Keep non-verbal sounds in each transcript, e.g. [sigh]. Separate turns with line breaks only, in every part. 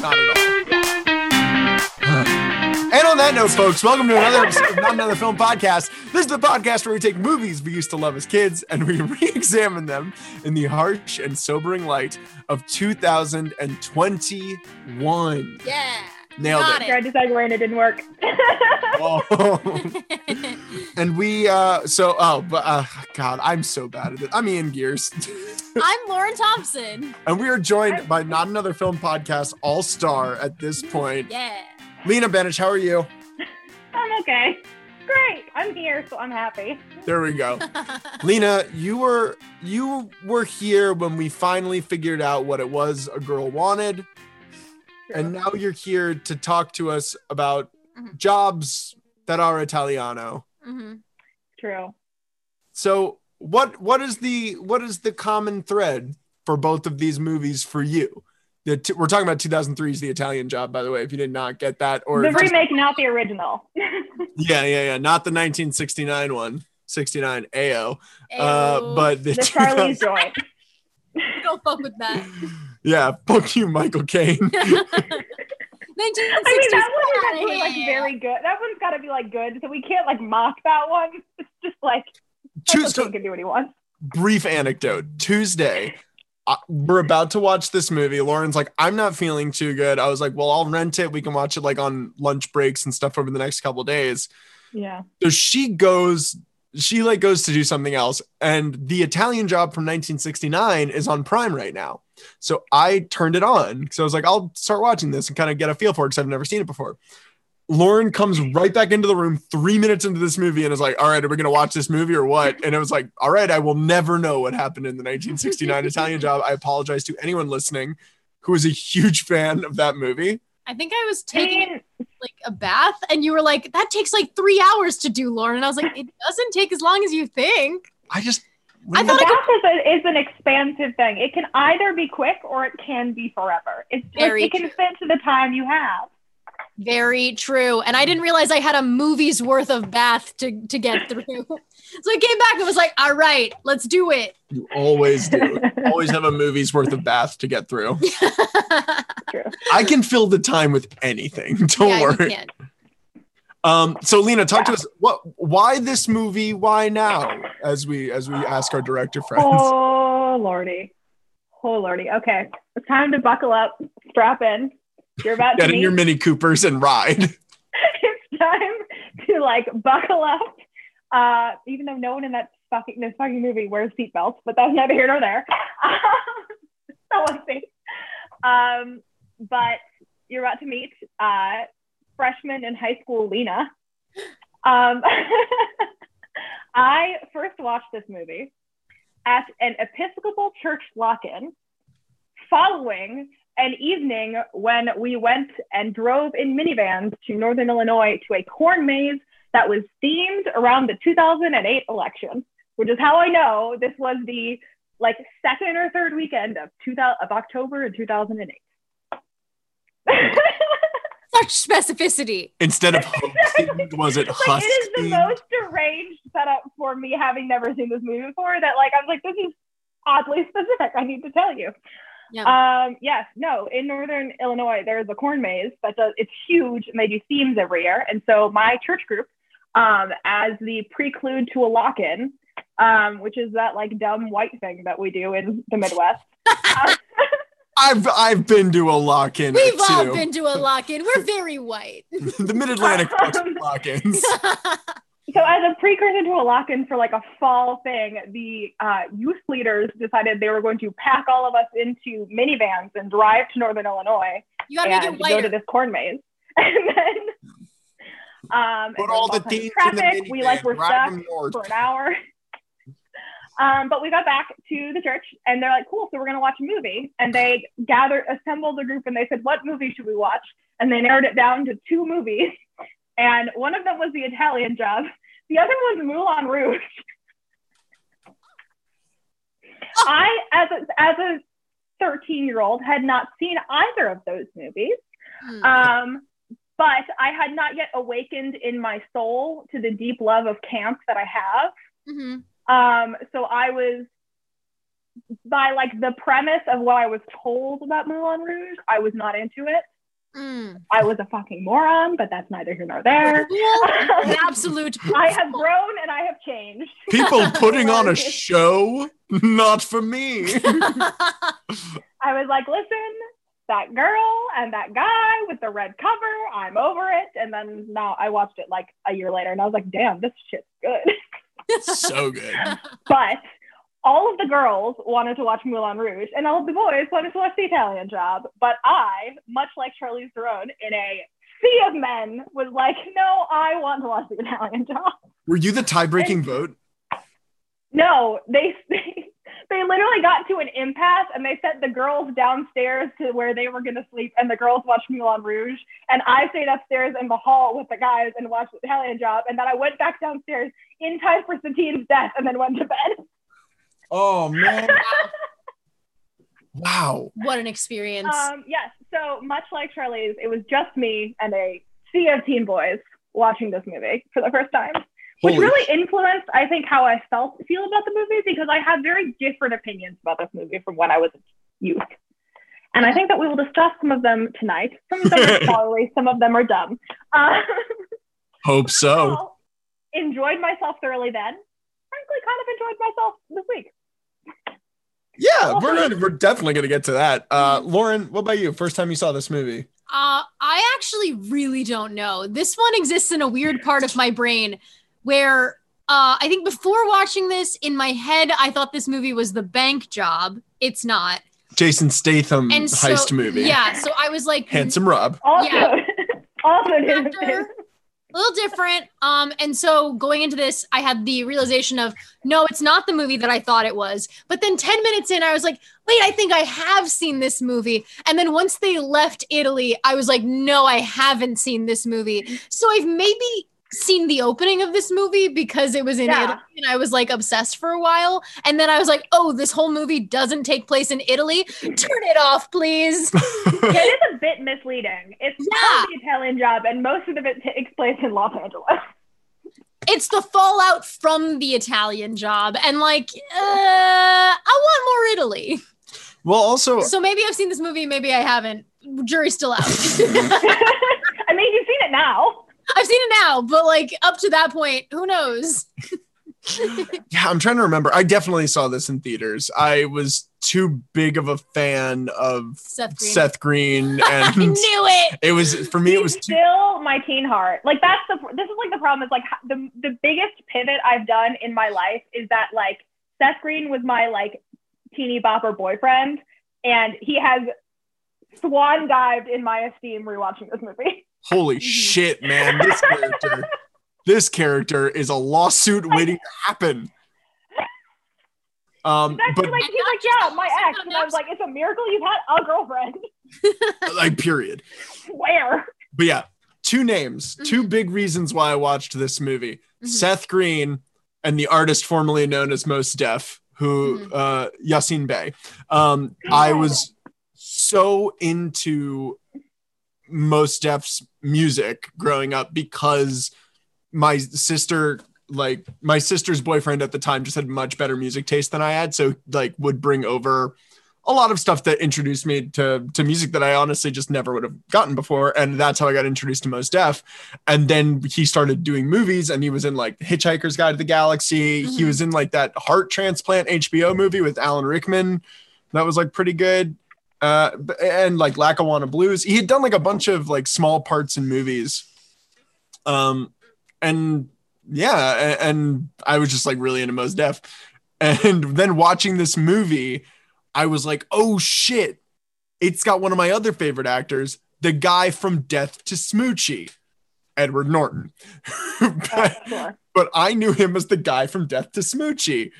Not at all. And on that note, folks, welcome to another episode of Not Another Film Podcast. This is the podcast where we take movies we used to love as kids and we [laughs] re-examine them in the harsh and sobering light of 2021.
Yeah.
Nailed
Got
it.
it.
Tried to segue and it didn't work. [laughs]
Oh. [laughs] and we uh so oh but uh god i'm so bad at it i'm ian gears [laughs]
I'm Lauren Thompson.
and we are joined by not another film podcast all-star at this point
Yeah.
lena benich how are you
I'm okay. Great. I'm here, so I'm happy.
there we go lena you were you were here when we finally figured out what it was a girl wanted and now you're here to talk to us about
Mhm.
jobs that are italiano
hmm
True.
So what what is the what is the common thread for both of these movies for you? The t- we're talking about 2003's The Italian Job, by the way. If you did not get that, or
the
just-
remake, not the original. [laughs]
yeah, yeah, yeah, not the 1969 one, 69 AO, uh, but the
the [laughs] Charlize joint.
Don't fuck with that.
yeah, fuck you, Michael Caine. [laughs]
I mean, that one is
outta
actually like
here.
very good. That one's got to be like good, so we can't like mock that one. [laughs] It's just like
Two-
Michael
so-
can do what he wants.
brief anecdote Tuesday. uh, we're about to watch this movie. Lauren's like, I'm not feeling too good. I was like, well, I'll rent it. We can watch it like on lunch breaks and stuff over the next couple days.
Yeah.
so she goes she like goes to do something else and the italian job from 1969 is on prime right now. So i turned it on so i was like i'll start watching this and kind of get a feel for it because i've never seen it before. Lauren comes right back into the room three minutes into this movie and is like all right are we going to watch this movie or what? And it was like all right i will never know what happened in the 1969 italian job. I apologize to anyone listening who is a huge fan of that movie.
I think I was
I
taking
mean,
like a bath, and you were like, "That takes like three hours to do, Lauren." And I was like, "It doesn't take as long as you think."
i just
I thought I
bath is, a, is an expansive thing. It can either be quick or it can be forever. It's like,
Very
it can fit to the time you have.
Very true. And I didn't realize I had a movie's worth of bath to to get through. [laughs] so I came back and was like, "All right, let's do it."
you always do [laughs] always have a movie's worth of bath to get through. [laughs]
True.
I can fill the time with anything. [laughs] Don't
Yeah, you
worry.
can.
Um, so Lena, talk to us. What? Why this movie? Why now? As we as we ask our director friends.
Oh lordy, oh lordy. Okay, it's time to buckle up, strap in. You're about
Get
to
in
meet.
your Mini Coopers and ride.
it's time to like buckle up. Uh, even though no one in that fucking this fucking movie wears seatbelts, but that's neither here nor there. [laughs] so see. Um, but you're about to meet uh, freshman in high school Lena. Um, [laughs] I first watched this movie at an Episcopal church lock-in following an evening when we went and drove in minivans to Northern Illinois to a corn maze that was themed around the 2008 election, which is how I know this was the like second or third weekend of 2000 of October in 2008. [laughs]
Such specificity.
Instead of [laughs] Husk themed, was it
like
Husk
it is the most deranged setup for me having never seen this movie before that like I was like this is oddly specific I need to tell you
Yeah.
um yes no in northern Illinois there's a corn maze that does it's huge and they do themes every year and so my church group um as the preclude to a lock-in um which is that like dumb white thing that we do in the Midwest uh, [laughs]
I've I've been to a lock-in
We've
too.
all been to a lock-in. We're very white. [laughs]
the Mid Atlantic
Um, [laughs]
lock-ins.
So as a precursor to a lock-in for like a fall thing, the uh, youth leaders decided they were going to pack all of us into minivans and drive to Northern Illinois
you gotta make
and
it
go to this corn maze. And then, um,
Put all the
was
teens
all
the
kinds traffic. We like were stuck for an hour. [laughs] Um, but we got back to the church and they're like, cool, so we're gonna watch a movie. And they gathered, assembled the group and they said, what movie should we watch? And they narrowed it down to two movies. [laughs] And one of them was the Italian job. The other was Moulin Rouge. [laughs] I, as a, as a 13 year old, had not seen either of those movies.
Hmm.
Um, but I had not yet awakened in my soul to the deep love of camp that I have.
Mhm.
Um, so I was by like the premise of what I was told about Moulin Rouge, I was not into it.
Mm.
I was a fucking moron, but that's neither here nor there.
An absolute. [laughs]
I have grown and I have changed.
People [laughs] putting on a show, [laughs] not for me.
I was like, listen, that girl and that guy with the red cover, I'm over it. And then now I watched it like a year later and I was like, damn, this shit's good.
It's [laughs] so good. [laughs]
but all of the girls wanted to watch Moulin Rouge and all of the boys wanted to watch The Italian Job. But I, much like Charlize Theron, in a sea of men, was like, no, I want to watch The Italian Job.
Were you the tie-breaking vote?
No, they [laughs] they literally got to an impasse and they sent the girls downstairs to where they were gonna sleep and the girls watched Moulin Rouge and I stayed upstairs in the hall with the guys and watched the Italian Job and then I went back downstairs in time for Satine's death and then went to bed.
Oh man. [laughs] Wow.
What an experience.
Um, yes, so much like Charlize, it was just me and a sea of teen boys watching this movie for the first time. Which
Holy
really influenced, I think, how I felt feel about the movie because I had very different opinions about this movie from when I was a youth. And I think that we will discuss some of them tonight. Some of them are [laughs] scholarly, some of them are dumb. Uh, [laughs]
Hope [laughs] so.
so, enjoyed myself thoroughly then. Frankly, kind of enjoyed myself this week.
Yeah, we're gonna, we're definitely gonna get to that. Uh, Lauren, what about you? First time you saw this movie?
Uh, I actually really don't know. This one exists in a weird part of my brain where uh, I think before watching this, in my head, I thought this movie was the bank job. It's not.
Jason Statham
And so,
heist movie.
Yeah. So I was like, [laughs]
Handsome Rob.
Also,
Yeah. [laughs]
also did
Actor. a little different. Um, and so going into this, I had the realization of no, it's not the movie that I thought it was. But then 10 minutes in, I was like, wait, I think I have seen this movie. And then once they left Italy, I was like, no, I haven't seen this movie. So I've maybe seen the opening of this movie because it was in
Yeah.
Italy and I was like obsessed for a while. And then I was like, oh, this whole movie doesn't take place in Italy. Turn it off, please.
Yeah, [laughs] it is a bit misleading. It's
Yeah.
called the Italian job, and most of it takes place in Los Angeles.
it's the fallout from the Italian job. And like, uh, I want more Italy.
well, also,
So maybe I've seen this movie, maybe I haven't. Jury's still out. [laughs]
I mean, you've seen it now.
I've seen it now, but like up to that point, who knows? [laughs]
yeah, I'm trying to remember. I definitely saw this in theaters. I was too big of a fan of
Seth Green.
Seth Green, [laughs]
I
and
knew it.
it was for me. It was
He's
too.
still my teen heart. Like that's the this is like the problem is like the the biggest pivot I've done in my life is that like Seth Green was my like teeny bopper boyfriend, and he has swan dived in my esteem rewatching this movie.
Holy shit, man! This character, [laughs] this character is a lawsuit waiting to happen. Um, but
like he's like, yeah, my ex, and I was like, it's a miracle you've had a girlfriend. [laughs]
like, period.
Where?
But yeah, two names, two big reasons why I watched this movie:
Mhm.
Seth Green and the artist formerly known as Mos Def, who
Mhm.
uh, Yasiin Bey. Um, I was so into Mos Def's music growing up because my sister like my sister's boyfriend at the time just had much better music taste than I had so like would bring over a lot of stuff that introduced me to to music that I honestly just never would have gotten before and that's how I got introduced to Mos Def. And then he started doing movies and he was in like Hitchhiker's Guide to the Galaxy. He
Mhm.
was in like that heart transplant HBO movie with Alan Rickman. That was like pretty good uh and like Lackawanna Blues. He had done like a bunch of like small parts in movies. Um and yeah and, I was just like really into Mos Def. And [laughs] then watching this movie I was like oh shit. It's got one of my other favorite actors the guy from Death to Smoochy Edward Norton. But, [laughs]
sure.
but I knew him as the guy from Death to Smoochy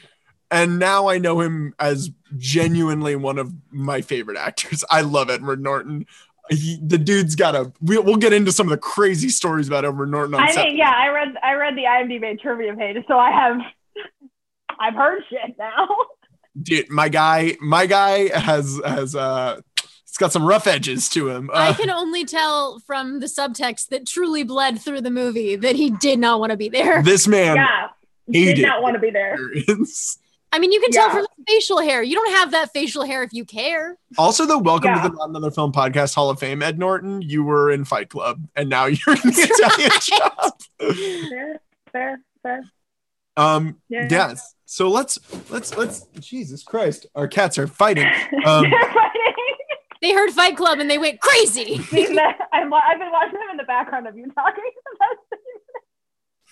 and now I know him as genuinely one of my favorite actors. I love Edward Norton. He, the dude's got a. We'll, we'll get into some of the crazy stories about Edward Norton on
I
set.
mean, yeah, I read I read the IMDb trivia page, so I have [laughs] I've heard shit now. [laughs]
Dude, my guy, my guy has has uh, it's got some rough edges to him.
I
Uh,
can only tell from the subtext that truly bled through the movie that he did not want to be there.
this man
yeah,
hated
did not want to be there.
Experience.
I mean, you can tell from the facial hair. You don't have that facial hair if you care.
Also, the welcome
Yeah.
to the Not Another Film Podcast Hall of Fame, Ed Norton. You were in Fight Club, and now [laughs] you're in the Italian Job.
Fair, fair, fair.
Um,
Yeah.
yes. So let's let's let's. Jesus Christ, our cats are fighting. Um, [laughs]
They're fighting.
They heard Fight Club and they went crazy. [laughs]
I'm, I've been watching them in the background of you talking about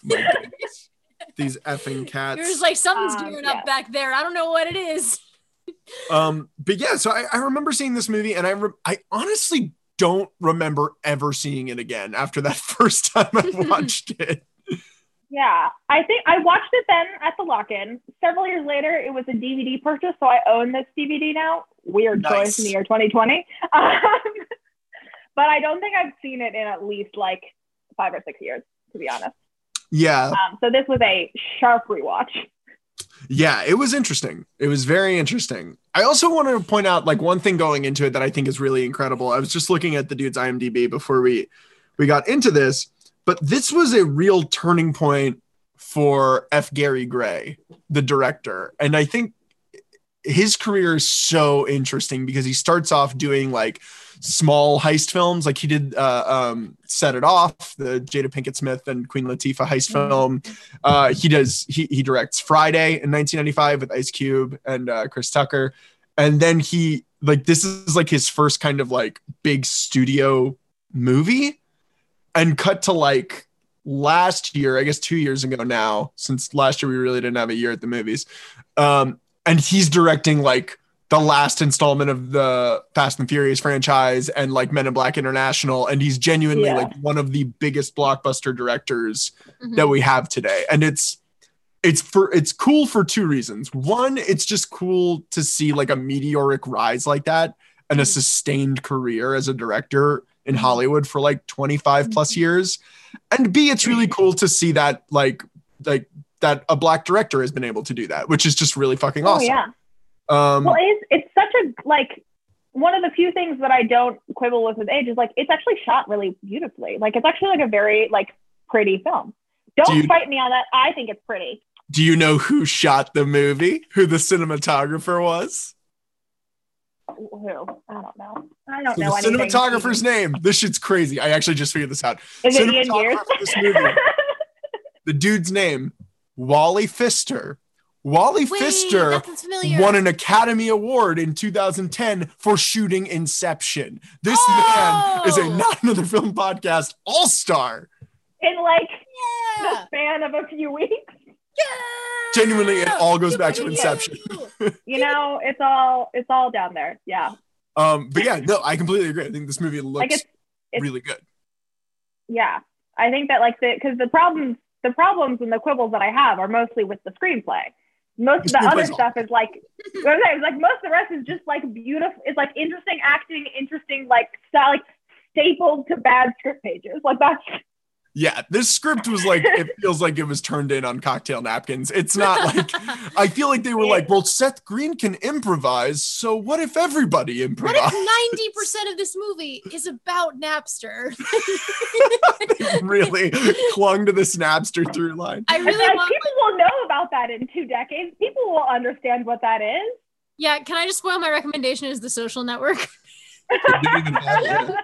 my goodness. These effing [laughs] cats.
You're like something's
Um,
gearing
yeah.
up back there. I don't know what it is. [laughs]
Um, but yeah, so I, I remember seeing this movie, and I re- I honestly don't remember ever seeing it again after that [laughs] first time I watched it.
Yeah, I think I watched it then at the lock-in. Several years later, it was a DVD purchase, so I own this DVD now. Weird
Nice.
choice in the year 2020. Um, but I don't think I've seen it in at least like five or six years, to be honest.
Yeah,
Um, so this was a sharp rewatch.
yeah, it was interesting. It was very interesting. I also want to point out like one thing going into it that I think is really incredible. I was just looking at the dude's IMDb before we we got into this, but this was a real turning point for F. Gary Gray, the director, and I think his career is so interesting because he starts off doing like small heist films. Like he did uh, um, set it off the jada pinkett smith and queen latifah heist
Mhm.
film. Uh, he does he, he directs friday in 1995 with ice cube and uh, chris tucker. And then he like this is like his first kind of like big studio movie. And cut to like last year i guess two years ago now since last year we really didn't have a year at the movies. Um, and he's directing like the last installment of the Fast and Furious franchise and like Men in Black International. And he's genuinely
Yeah.
like one of the biggest blockbuster directors
Mhm.
that we have today. And it's it's for it's cool for two reasons. One, it's just cool to see like a meteoric rise like that and a sustained career as a director in
Mhm.
Hollywood for like 25 plus years. And B, it's really cool to see that like like that a black director has been able to do that, which is just really fucking
Oh
awesome.
yeah.
Um,
Well, it's it's such a like one of the few things that I don't quibble with with age is like it's actually shot really beautifully. Like it's actually like a very like pretty film. Don't
Do you-
fight me on that. I think it's pretty.
do you know who shot the movie? Who the cinematographer was?
Who? I don't know. I don't
So
know
the
anything.
cinematographer's name. This shit's crazy. I actually just figured this out.
Is it Ian Gears?
this movie. [laughs] The dude's name, Wally Pfister. Wally
Wait,
Pfister
that sounds familiar.
won an Academy Award in 2010 for shooting Inception. This
Oh!
man is a not another film podcast all star.
In like
yeah.
the span of a few weeks.
yeah.
Genuinely, it all goes back to Inception. [laughs]
You know, it's all it's all down there. Yeah.
Um, but yeah, no, I completely agree. I think this movie looks
Like it's it's-
really good.
yeah. I think that like the because the problems the problems and the quibbles that I have are mostly with the screenplay. Most of
The
the other stuff is like what I'm like most of the rest is just like beautiful. It's like interesting acting, interesting like style, like stapled to bad script pages. Like that's
Yeah, this script was like it [laughs] feels like it was turned in on cocktail napkins. It's not like I feel like they were like, well, Seth Green can improvise, so what if everybody
improves?
What
if ninety percent of this movie is about Napster? [laughs]
really clung to this Napster through line.
I really
like
want.
people will know about that in two decades. People will understand what that is.
Yeah, can I just spoil my recommendation? Is the Social Network? [laughs]
Yeah. [laughs]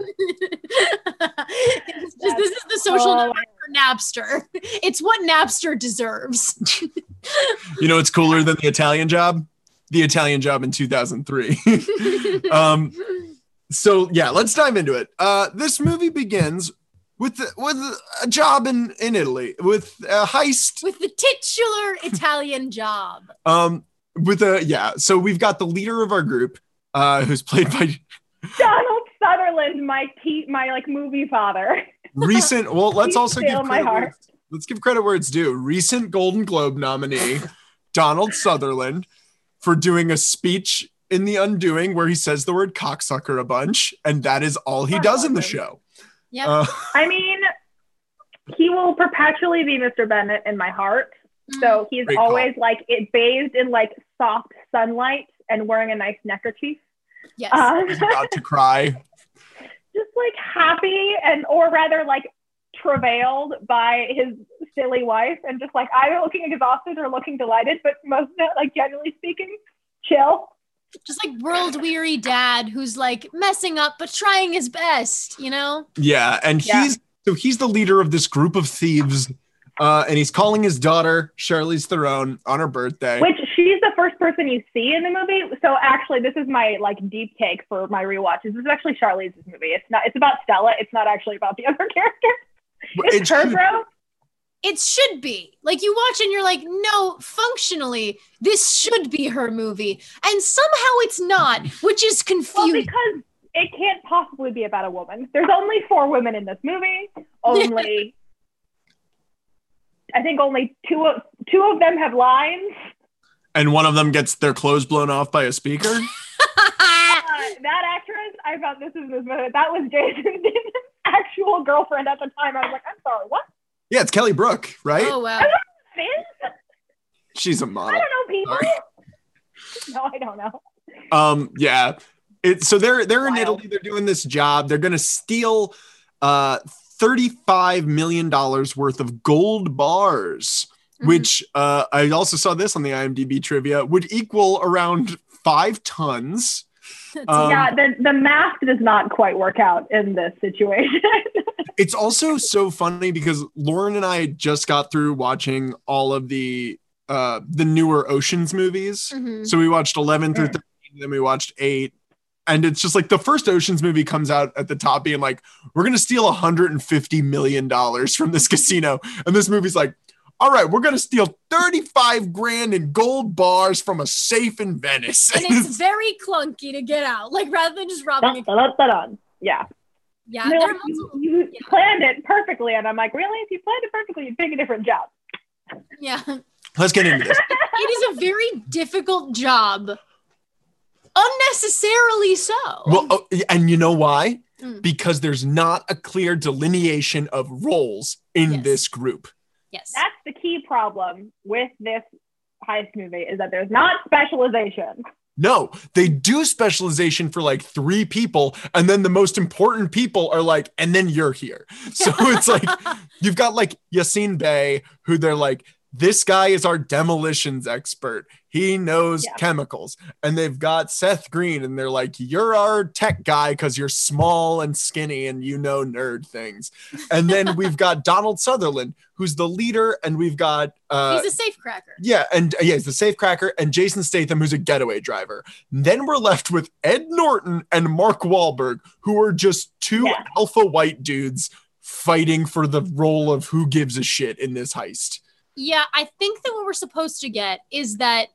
Just- this is the Social
Oh,
Network for Napster. It's what Napster deserves.
You know, it's cooler than the Italian job. The Italian job in 2003. [laughs] um, so yeah, let's dive into it. Uh, this movie begins with with a job in in Italy with a heist
With the titular Italian job.
Um, with a yeah, so we've got the leader of our group, uh, who's played by
Donald Sutherland, my te- my like movie father. [laughs]
recent. Well, let's also give
my
credit. Where, let's give credit where it's due. Recent Golden Globe nominee Donald Sutherland for doing a speech in The Undoing where he says the word cocksucker a bunch, and that is all he does in the show.
Yeah.
Uh,
I mean, he will perpetually be Mr. Bennet in my heart.
Mm.
So he's
Great call.
always like it bathed in like soft sunlight and wearing a nice neckerchief.
Yes.
Um,
he's about to cry.
just like happy and or rather like travailed by his silly wife and just like either looking exhausted or looking delighted, but most of it, like generally speaking, chill.
Just like world weary dad who's like messing up but trying his best, you know?
Yeah, and
Yeah.
he's so he's the leader of this group of thieves, uh, and he's calling his daughter Charlize Theron on her birthday.
Which she's the first person you see in the movie. So actually, this is my like deep take for my rewatches. This is actually Charlize's movie. It's not. It's about Stella. It's not actually about the [laughs] other characters. It's
It
her,
should-
bro.
It should be. Like you watch and you're like, no, functionally, this should be her movie. And somehow it's not, which is
Well,
confusing.
because it can't possibly be about a woman. There's only four women in this movie. [laughs] Only, I think only two of two of them have lines.
and one of them gets their clothes blown off by a speaker. [laughs]
Uh, that actress, I found this in this movie. That was Jason Statham actual girlfriend at the time. I was like, I'm sorry, what?
Yeah, it's Kelly Brook, right?
oh wow.
It is?
She's a model.
I don't know people.
Sorry. [laughs]
No, I don't know.
Um, yeah. It, so they're they're in Italy. They're doing this job. They're gonna steal uh thirty-five million dollars worth of gold bars,
Mhm.
which uh I also saw this on the IMDb trivia would equal around five tons. [laughs] Um,
yeah, the, the math does not quite work out in this situation. [laughs]
It's also so funny because Lauren and I just got through watching all of the uh the newer Oceans movies.
Mhm.
So we watched 11 through
Mm.
13, then we watched 8. And it's just like the first Oceans movie comes out at the top being like, we're going to steal 150 million dollars from this casino. And this movie's like, all right, we're going to steal 35 grand in gold bars from a safe in Venice.
and it's [laughs] very clunky to get out. Like rather than just robbing
Dun,
a.
Yeah.
yeah,
like,
are
you, you
yeah.
planned it perfectly. And I'm like, really? If you planned it perfectly, you'd pick a different job.
yeah.
Let's get into this. [laughs]
It is a very difficult job. Unnecessarily so.
Well, oh, and you know why?
Mm.
Because there's not a clear delineation of roles in
Yes.
this group.
yes.
That's the key problem with this heist movie is that there's not specialization.
No, they do specialization for like three people, and then the most important people are like, and then you're here. [laughs] So it's like [laughs] you've got like Yasiin Bey, who they're like, this guy is our demolitions expert. He knows
Yeah.
chemicals. And they've got Seth Green, and they're like, you're our tech guy because you're small and skinny and you know nerd things. And then [laughs] we've got Donald Sutherland, who's the leader, and we've got uh,
He's a safe cracker.
yeah, and uh, yeah, he's the safe cracker, and Jason Statham, who's a getaway driver. Then we're left with Ed Norton and Mark Wahlberg, who are just two
Yeah.
alpha white dudes fighting for the role of who gives a shit in this heist.
Yeah, I think that what we're supposed to get is that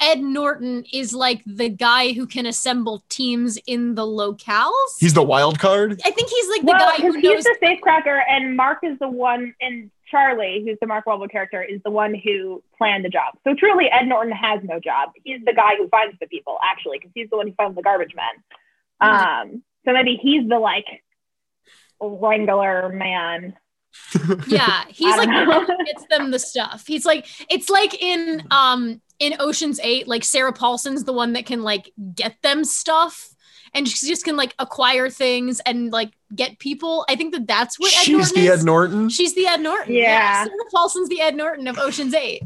Ed Norton is like the guy who can assemble teams in the locales.
He's the wild card.
I think he's like the
well,
guy
because
who
he's
knows.
the safecracker, and Mark is the one, and Charlie, who's the Mark Wahlberg character, is the one who planned the job. So truly, Ed Norton has no job. He's the guy who finds the people, actually, because he's the one who finds the garbage men. Um, so maybe he's the like wrangler man.
Yeah, [laughs] he's like
don't
the one
know. [laughs]
who gets them the stuff. He's like it's like in um in Ocean's Eight, like Sarah Paulson's the one that can like get them stuff. And she just can like acquire things and like get people. I think that that's what Ed
She's
Norton
the
is.
Ed Norton.
She's the Ed Norton.
Yeah.
Sarah Paulson's the Ed Norton of Ocean's Eight.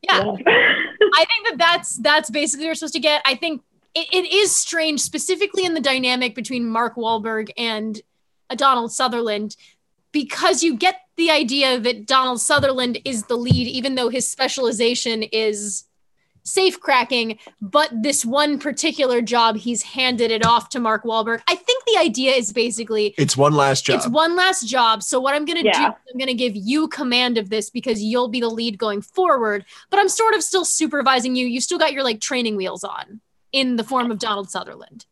Yeah. [laughs] I think that that's that's basically what you're supposed to get. I think it, it is strange, specifically in the dynamic between Mark Wahlberg and Donald Sutherland, because you get the idea that Donald Sutherland is the lead, even though his specialization is safe cracking. But this one particular job, he's handed it off to Mark Wahlberg. I think the idea is basically
It's one last job.
it's one last job. So what I'm gonna do,
Yeah.
is I'm gonna give you command of this because you'll be the lead going forward. But I'm sort of still supervising you. You still got your like training wheels on in the form of Donald Sutherland.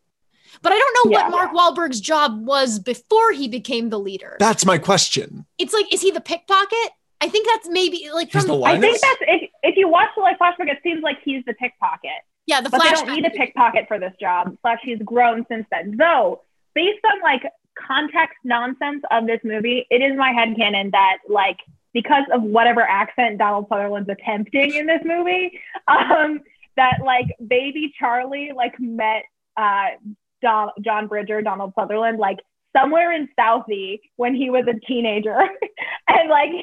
But I don't know
Yeah.
what Mark Wahlberg's job was before he became the leader.
That's my question.
it's like, is he the pickpocket? I think that's maybe like from
the
I think that's if, if you watch the like flashback, it seems like he's the pickpocket.
yeah the
but they don't need a pickpocket for this job. Slash, he's grown since then. Though, based on like context nonsense of this movie, it is my head headcanon that like because of whatever accent Donald Sutherland's attempting in this movie, [laughs] um, that like baby Charlie like met uh Don, John Bridger, Donald Sutherland, like somewhere in Southie when he was a teenager, [laughs] and like. [laughs]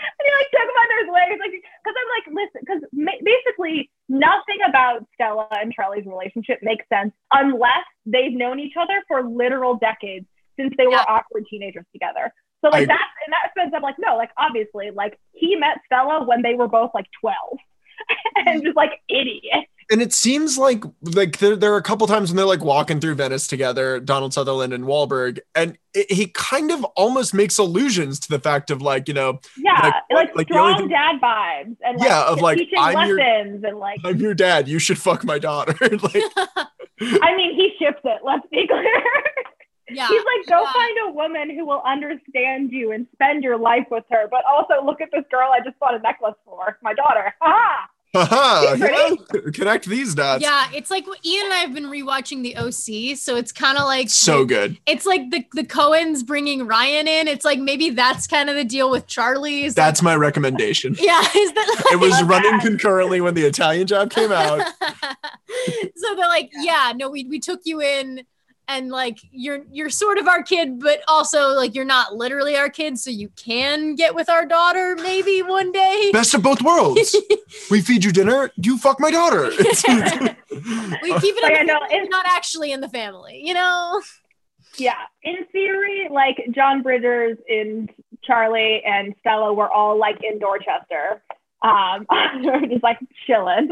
And he like took him under his wing, like because I'm like, listen, because ma- basically nothing about Stella and Charlie's relationship makes sense unless they've known each other for literal decades since they were awkward teenagers together. So like
I-
that's in that sense, I'm like, no, like obviously, like he met Stella when they were both like 12, [laughs] and mm. just like idiot.
And it seems like like there, there are a couple times when they're like walking through Venice together, Donald Sutherland and Wahlberg, and it, he kind of almost makes allusions to the fact of like you know
Yeah,
Like,
like,
like,
strong
thing-
dad vibes and like,
Yeah, of, like,
teaching
I'm your-
lessons and like.
I'm your dad, you should fuck my daughter. [laughs] like [laughs]
I mean, he ships it. Let's be clear.
yeah.
He's like, go
yeah.
find a woman who will understand you and spend your life with her. But also, look at this girl I just bought a necklace for, my daughter. Ha!
Haha, [laughs] yeah, connect these dots.
Yeah, it's like Ian and I have been rewatching the OC, so it's kind of like
So good.
It's like the the Cohens bringing Ryan in. It's like maybe that's kind of the deal with Charlie's. is like-
That's my recommendation. [laughs]
yeah. Is that
It was [laughs] running
that.
concurrently when the Italian job came out.
so they're like, yeah, no, we we took you in and like you're you're sort of our kid, but also like you're not literally our kid, so you can get with our daughter maybe one day.
Best of both worlds. [laughs] We feed you dinner, you fuck my daughter. [laughs]
We [laughs] keep it
Like, I
in the
know,
family,
it's-
not actually in the family, you know?
Yeah. In theory, like John Bridgers and Charlie and Stella were all like in Dorchester. Um, just like chilling.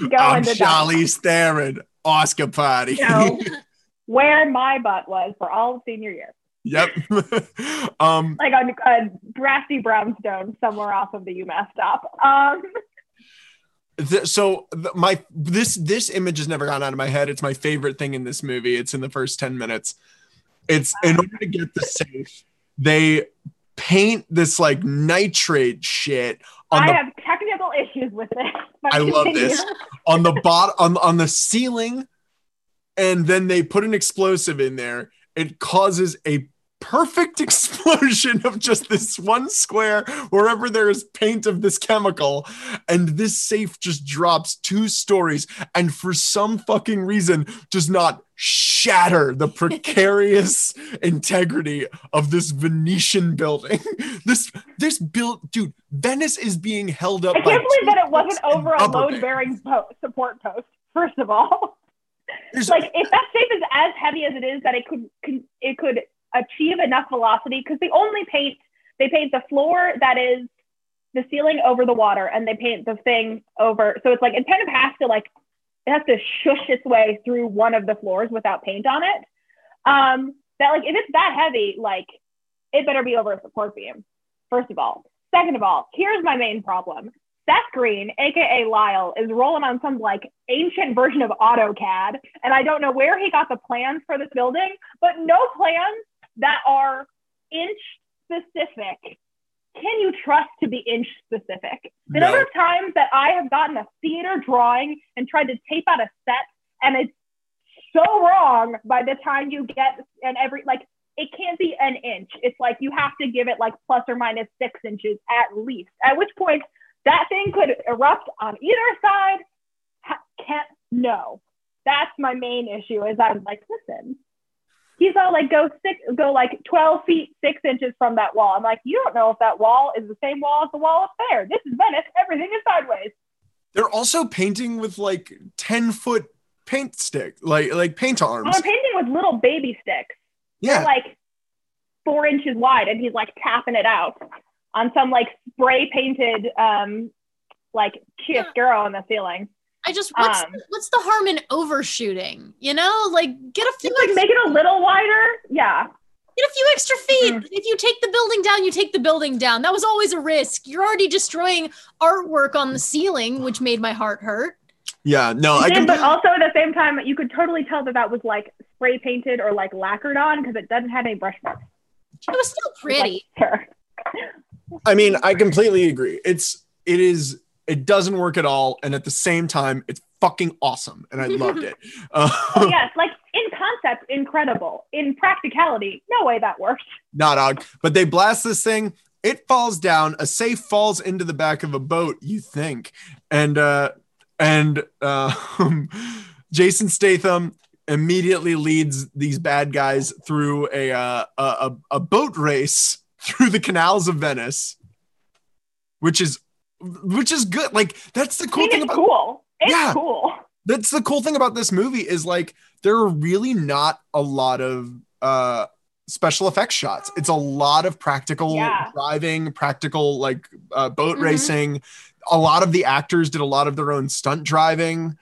Going
I'm
to
Charlie Staring Oscar party.
You know, where my butt was for all of senior year.
yep. [laughs] um,
Like on a brassy brownstone somewhere off of the UMass stop. Um,
th- so th- my this this image has never gone out of my head. It's my favorite thing in this movie. It's in the first 10 minutes. It's in order to get the safe, they paint this like nitrate shit on
I
the
have technical issues with it.
I love this. [laughs] on the bot on on the ceiling and then they put an explosive in there it causes a perfect [laughs] explosion of just this one square wherever there is paint of this chemical and this safe just drops two stories and for some fucking reason does not shatter the [laughs] precarious integrity of this venetian building [laughs] this this build dude venice is being held up
I can't believe that it wasn't over a load bearing po- support post, first of all.
There's-
like if that safe is as heavy as it is that it could, could it could achieve enough velocity because they only paint they paint the floor that is the ceiling over the water and they paint the thing over so it's like it kind of has to like it has to shush its way through one of the floors without paint on it. Um that like if it's that heavy like it better be over a support beam first of all. Second of all here's my main problem Seth Green, aka Lyle, is rolling on some like ancient version of AutoCAD, and I don't know where he got the plans for this building, but no plans that are inch specific. Can you trust to be inch specific? The
No.
number of times that I have gotten a theater drawing and tried to tape out a set, and it's so wrong by the time you get and every like it can't be an inch. It's like you have to give it like plus or minus six inches at least. At which point that thing could erupt on either side. Ha- can't no. That's my main issue. Is I'm like, listen, he's all like, go six, go like twelve feet six inches from that wall. I'm like, you don't know if that wall is the same wall as the wall up there. This is Venice. Everything is sideways.
They're also painting with like 10 foot paint stick, like like paint arms.
I'm painting with little baby sticks.
Yeah.
like four inches wide and he's like tapping it out on some like spray painted um like girl on the ceiling.
I just what's
Um,
what's the harm in overshooting? You know, like get a few
like
ex-
make it a little wider. Yeah.
get a few extra feet.
Mhm.
If you take the building down, you take the building down. That was always a risk. You're already destroying artwork on the ceiling, which made my heart hurt.
Yeah. No, I can
did, but also at the same time, you could totally tell that that was like spray painted or like lacquered on because it doesn't have any brush marks.
It was still
It's like,
pretty.
sure.
I mean, I completely agree. It's it is it doesn't work at all, and at the same time, it's fucking awesome, and I loved it. Uh, [laughs]
Oh, yes, like in concept, incredible. In practicality, no way that works.
not odd, but they blast this thing. It falls down. A safe falls into the back of a boat. You think, and uh, and uh, [laughs] Jason Statham immediately leads these bad guys through a uh, a a boat race through the canals of Venice, which is which is good. Like that's the
I
cool thing
it's
about
cool. It's
Yeah.
cool.
that's the cool thing about this movie is like there are really not a lot of uh special effects shots it's a lot of practical
Yeah.
driving practical like uh, boat
Mhm.
racing a lot of the actors did a lot of their own stunt driving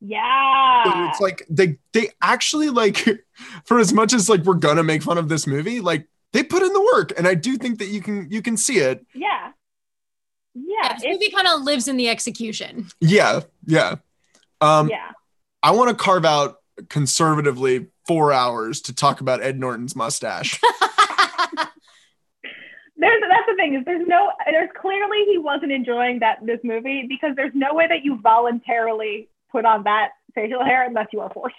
Yeah.
So it's like they they actually like [laughs] for as much as like we're gonna make fun of this movie like they put in the work and i do think that you can you can see it
yeah.
Yeah,
Yeah.
this movie kind of lives in the execution.
yeah yeah um
yeah.
i want to carve out conservatively four hours to talk about ed norton's mustache [laughs]
There's that's the thing is there's no there's clearly he wasn't enjoying that this movie because there's no way that you voluntarily put on that facial hair unless you are forced.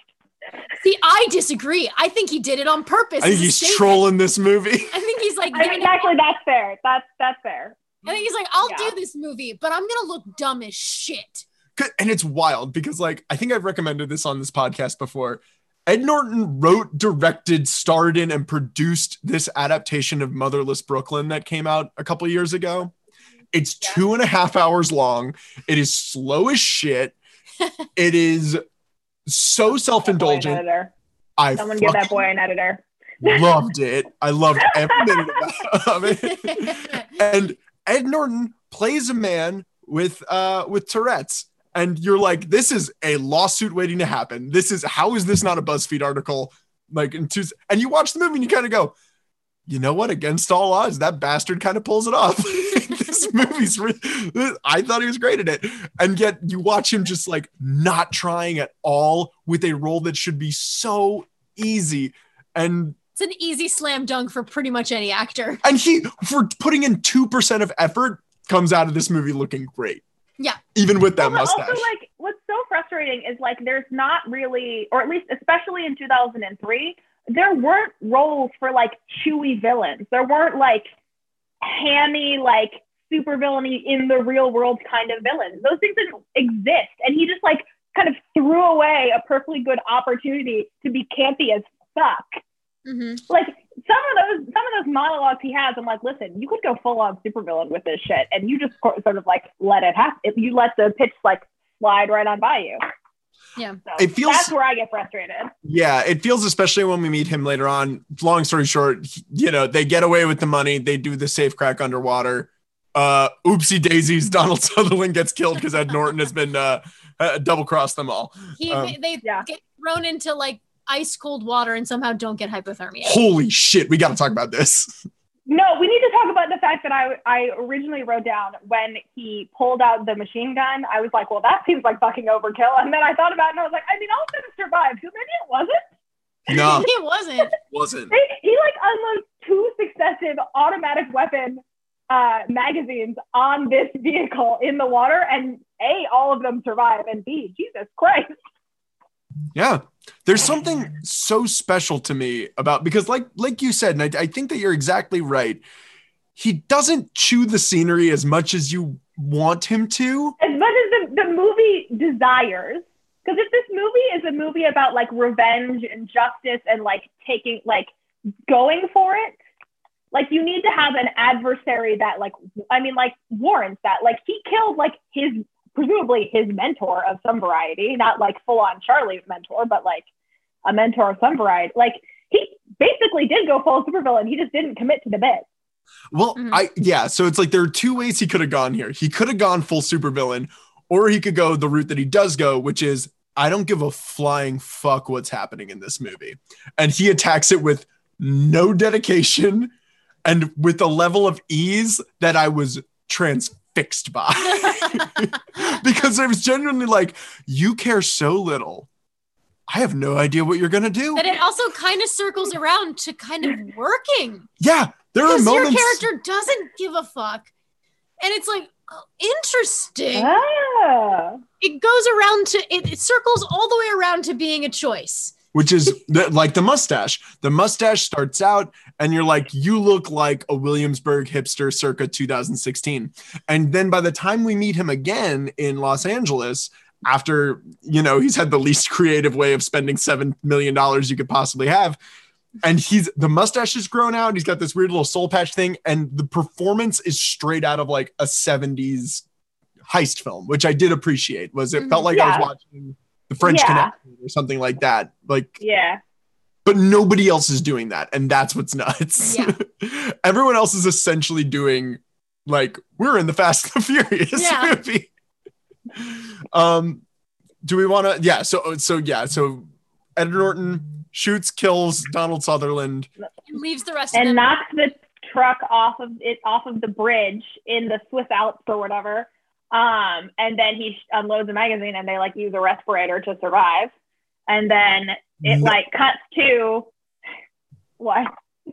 See, I disagree. I think he did it on purpose.
I think he's
statement.
trolling this movie. [laughs]
I think he's like,
I mean,
giving it-
actually, that's fair. That's that's fair.
I think he's like, I'll
Yeah.
do this movie, but I'm gonna look dumb as shit.
And it's wild because, like, I think I've recommended this on this podcast before. Ed Norton wrote, directed, starred in, and produced this adaptation of Motherless Brooklyn that came out a couple years ago. It's
Yeah.
two and a half hours long. It is slow as shit. [laughs] it is so self
Boy, an
indulgent.
editor.
I
Someone give that boy an editor.
loved it. I loved every minute [laughs] of it. and Ed Norton plays a man with uh with Tourette's and you're like this is a lawsuit waiting to happen this is how is this not a BuzzFeed article like in two and you watch the movie and you kind of go you know what against all odds that bastard kind of pulls it off [laughs] this [laughs] movie's re- I thought he was great at it and yet you watch him just like not trying at all with a role that should be so easy and
it's an easy slam dunk for pretty much any actor.
and he for putting in 2% of effort comes out of this movie looking great
Yeah.
even with that
Well,
mustache
Also, like, what's so frustrating is like there's not really, or at least especially in 2003, there weren't roles for like chewy villains. There weren't like hammy, like super villainy in the real world kind of villain. Those things didn't exist, and he just like kind of threw away a perfectly good opportunity to be campy as fuck.
hmm
Like some of those, some of those monologues he has, I'm like, listen, you could go full on supervillain with this shit, and you just sort sort of like let it happen. You let the pitch like slide right on by you.
Yeah.
So
It feels-
that's where I get frustrated.
yeah it feels especially when we meet him later on long story short you know they get away with the money they do the safe crack underwater uh oopsie daisies [laughs] donald sutherland gets killed because ed norton has been uh, uh double crossed them all
He
Um,
they
Yeah.
get thrown into like ice cold water and somehow don't get hypothermia.
holy shit we got to talk about this
No, we need to talk about the fact that I I originally wrote down when he pulled out the machine gun. I was like, well, that seems like fucking overkill. And then I thought about it and I was like, I mean, all of them survived, so maybe it wasn't.
no [laughs]
it wasn't.
wasn't
He, he like unloads two successive automatic weapon uh, magazines on this vehicle in the water, and A, all of them survive, and B, Jesus Christ.
Yeah. There's something so special to me about because like like you said, and I, I think that you're exactly right. He doesn't chew the scenery as much as you want him to.
As much as the, the movie desires, because if this movie is a movie about like revenge and justice and like taking, like going for it, like you need to have an adversary that like, I mean, like warrants that. Like he killed like his, presumably his mentor of some variety, not like full on Charlie mentor, but like a mentor of some variety. Like he basically did go full supervillain. He just didn't commit to the bit.
Well,
Mhm.
I yeah, so it's like there are two ways he could have gone here. He could have gone full supervillain, or he could go the route that he does go, which is I don't give a flying fuck what's happening in this movie. And he attacks it with no dedication and with a level of ease that I was transfixed by. [laughs] because it was genuinely like, you care so little. I have no idea what you're gonna do.
But it also kind of circles around to kind of working.
Yeah, there are
Because your character doesn't give a fuck. And it's like, oh, interesting.
Ah.
It goes around to, it, it circles all the way around to being a choice.
Which is the, like the mustache. The mustache starts out, and you're like, you look like a Williamsburg hipster circa 2016. And then by the time we meet him again in Los Angeles after you know he's had the least [laughs] creative way of spending seven million dollars you could possibly have. And he's the mustache is grown out. He's got this weird little soul patch thing. And the performance is straight out of like a 70s heist film which i did appreciate. Was it felt mm-hmm. like i was watching the french
Yeah.
connection or something like that like
Yeah.
but nobody else is doing that and that's what's nuts
Yeah. [laughs]
everyone else is essentially doing like we're in the fast and the furious
Yeah.
movie um do we want to yeah so so yeah so Ed norton shoots kills donald sutherland
And leaves the rest of
And knocks the truck off of it off of the bridge in the Swiss Alps or whatever. Um, and then he unloads a magazine and they like use a respirator to survive. And then it
No.
like cuts to what?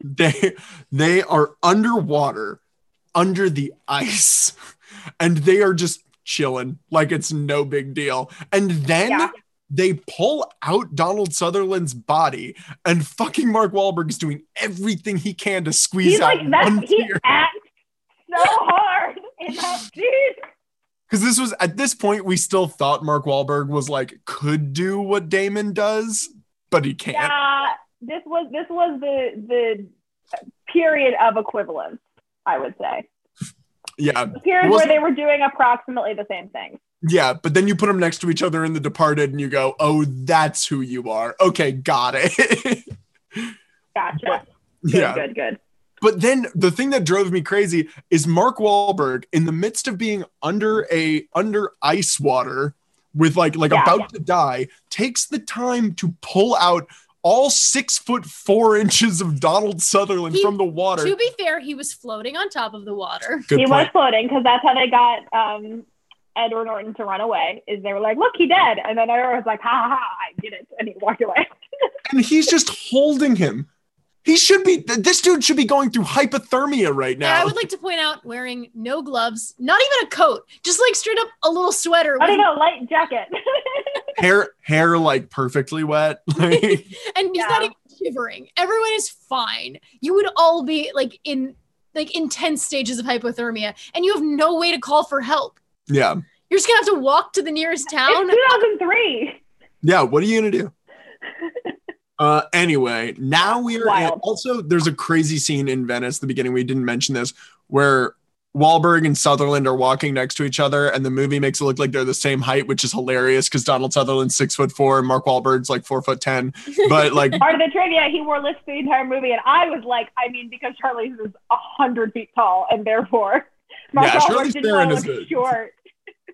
they they are underwater under the ice and they are just chilling like it's no big deal and then
Yeah.
they pull out Donald Sutherland's body and fucking Mark Wahlberg is doing everything he can to squeeze
He's
out
like that.
one
He
tear
acts so hard in that scene.
Because this was at this point we still thought Mark Wahlberg was like could do what Damon does but he can't
Yeah, this was this was the the period of equivalence, I would say.
yeah
The period where they were doing approximately the same thing.
Yeah, but then you put them next to each other in The Departed, and you go, "Oh, that's who you are." Okay, got it. [laughs]
Gotcha. Good,
yeah,
good, good.
But then the thing that drove me crazy is Mark Wahlberg, in the midst of being under a under ice water, with like like
Yeah.
about to die, takes the time to pull out all six foot four inches of Donald Sutherland
He-
from the water.
To be fair, he was floating on top of the water.
Good
he was floating because that's how they got um, Edward Norton to run away. Is they were like, "Look, he dead," and then Edward was like, "Ha ha ha! I did it," and he walked [laughs] away.
and he's just holding him. He should be. This dude should be going through hypothermia right
And
now.
I would like to point out wearing no gloves, not even a coat, just like straight up a little sweater.
I don't know, light jacket. [laughs]
hair hair like perfectly wet. [laughs] Like,
and he's
Yeah.
not even shivering. Everyone is fine. You would all be like in like intense stages of hypothermia, and you have no way to call for help.
yeah.
You're just gonna have to walk to the nearest town.
it's 2003.
Yeah, what are you gonna do? Uh anyway, now we are
Wild.
also there's a crazy scene in Venice, the beginning we didn't mention this, where Wahlberg and Sutherland are walking next to each other, and the movie makes it look like they're the same height, which is hilarious because Donald Sutherland's six foot four and Mark Wahlberg's like four foot ten. [laughs] But like
Part of the trivia, he wore lips the entire movie, and I was like, I mean, because Charlize is a hundred feet tall, and therefore, Mark
Yeah,
Wahlberg didn't
Theron is
look
good.
short.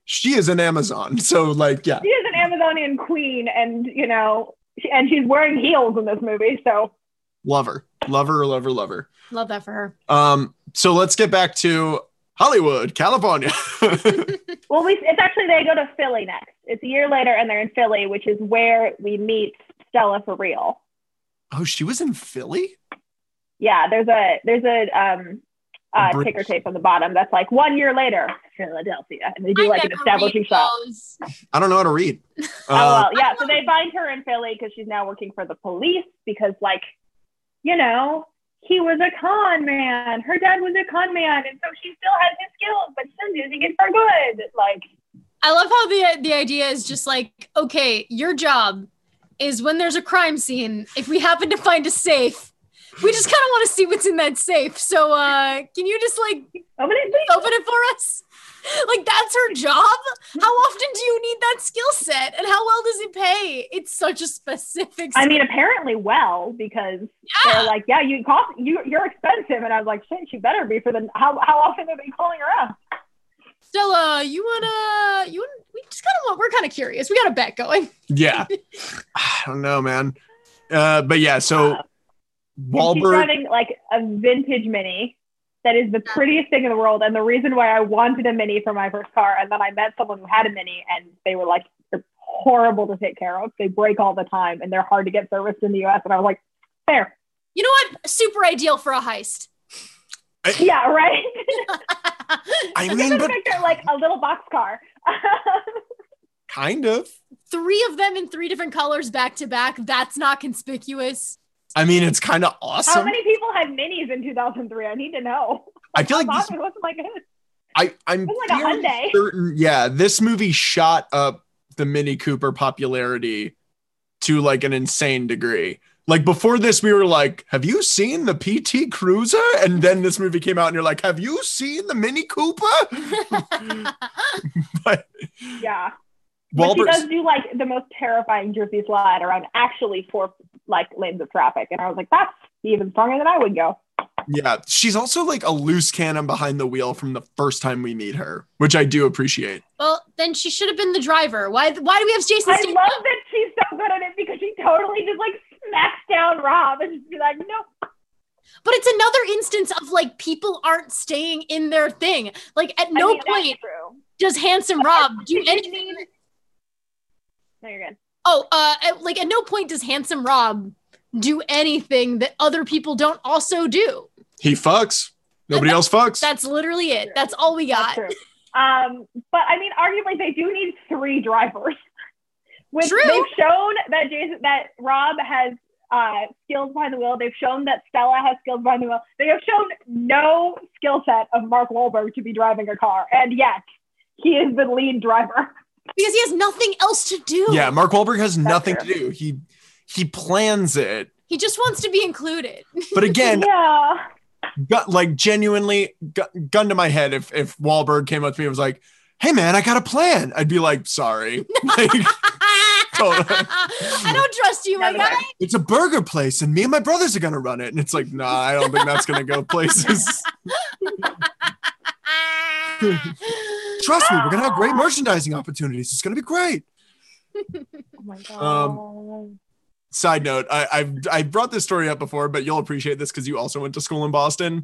she is an Amazon. So like yeah.
She is an Amazonian queen, and you know, and she's wearing heels in this movie. So
Love her. Love her, love her, love her.
Love that for her.
Um, so let's get back to Hollywood, California. [laughs]
Well, we it's actually they go to Philly next. It's a year later, and they're in Philly, which is where we meet Stella for real.
oh, she was in Philly?
Yeah, there's a there's a um
A
uh,
British-
ticker tape on the bottom that's like one year later, Philadelphia, and they do
I
like an establishing
read
shot.
I don't know how to read. [laughs]
Oh
Uh,
well, yeah. So they find her in Philly because she's now working for the police because, like, you know, he was a con man. Her dad was a con man, and so she still has his skills, but she's using it for good. Like,
I love how the the idea is just like, okay, your job is when there's a crime scene. If we happen to find a safe, we just kind of want to see what's in that safe. So, uh, can you just like
open it, please.
open it for us? Like that's her job. How often do you need that skill set, and how well does it pay? It's such a specific.
I mean, apparently well because
Yeah.
they're like, yeah, you cost you you're expensive, and I was like, shit, she better be for the how how often are they calling her out?
Stella, you wanna you wanna, we just kind of want. We're kind of curious. We got a bet going.
yeah. [sighs] I don't know, man. Uh, but yeah, so
And she's
Wahlberg.
driving like a vintage Mini that is the prettiest thing in the world. And the reason why I wanted a Mini for my first car, and then I met someone who had a Mini, and they were like, they're horrible to take care of. They break all the time, and they're hard to get serviced in the U.S. And I was like, fair,
You know what? Super ideal for a heist.
yeah, right. [laughs]
I
Just
mean, but
picture like a little box car.
kind of.
Three of them in three different colors back to back. That's not conspicuous.
I mean, it's kind of awesome.
How many people had Minis in 2003? I need to know.
I feel like [laughs] this,
it like
I, I'm
like a Hyundai.
certain. Yeah, this movie shot up the Mini Cooper popularity to like an insane degree. Like before this, we were like, "Have you seen the PT Cruiser?" And then this movie came out, and you're like, "Have you seen the Mini Cooper?" [laughs] [laughs] but
Yeah. But she does do like the most terrifying Jersey slide around actually four like lanes of traffic. And I was like, that's even stronger than I would go.
yeah, she's also like a loose cannon behind the wheel from the first time we meet her, which I do appreciate.
well, then she should have been the driver. Why? Why do we have Jason
I
Statham?
love that she's so good at it because she totally just like smacks down Rob and just be like, no.
But it's another instance of like people aren't staying in their thing. Like at no
I mean,
point does handsome Rob do anything.
Need- No, you're good.
Oh, uh, at- like at no point does handsome Rob do anything that other people don't also do.
He fucks. Nobody else fucks.
That's literally it. That's all we
That's
got.
true. Um, but I mean, arguably, they do need three drivers. [laughs] Which
True.
they've shown that Jason, that Rob has uh, skills behind the wheel. They've shown that Stella has skills behind the wheel. They have shown no skill set of Mark Wahlberg to be driving a car, and yet he is the lead driver.
Because he has nothing else to do.
yeah, Mark Wahlberg has nothing
true.
to do. He he plans it.
He just wants to be included. [laughs]
But again,
yeah.
gu- like genuinely gu- gun to my head if if Wahlberg came up to me and was like, "Hey man, I got a plan." I'd be like, "Sorry." [laughs] [laughs] Like,
I don't trust you, my
Never.
guy.
it's a burger place and me and my brothers are going to run it. And it's like, "Nah, I don't think that's going to go places." [laughs] Trust me, we're going to have great merchandising opportunities. It's going to be great. [laughs]
Oh my god.
Um, Side note, I, I've I brought this story up before, but you'll appreciate this because you also went to school in Boston.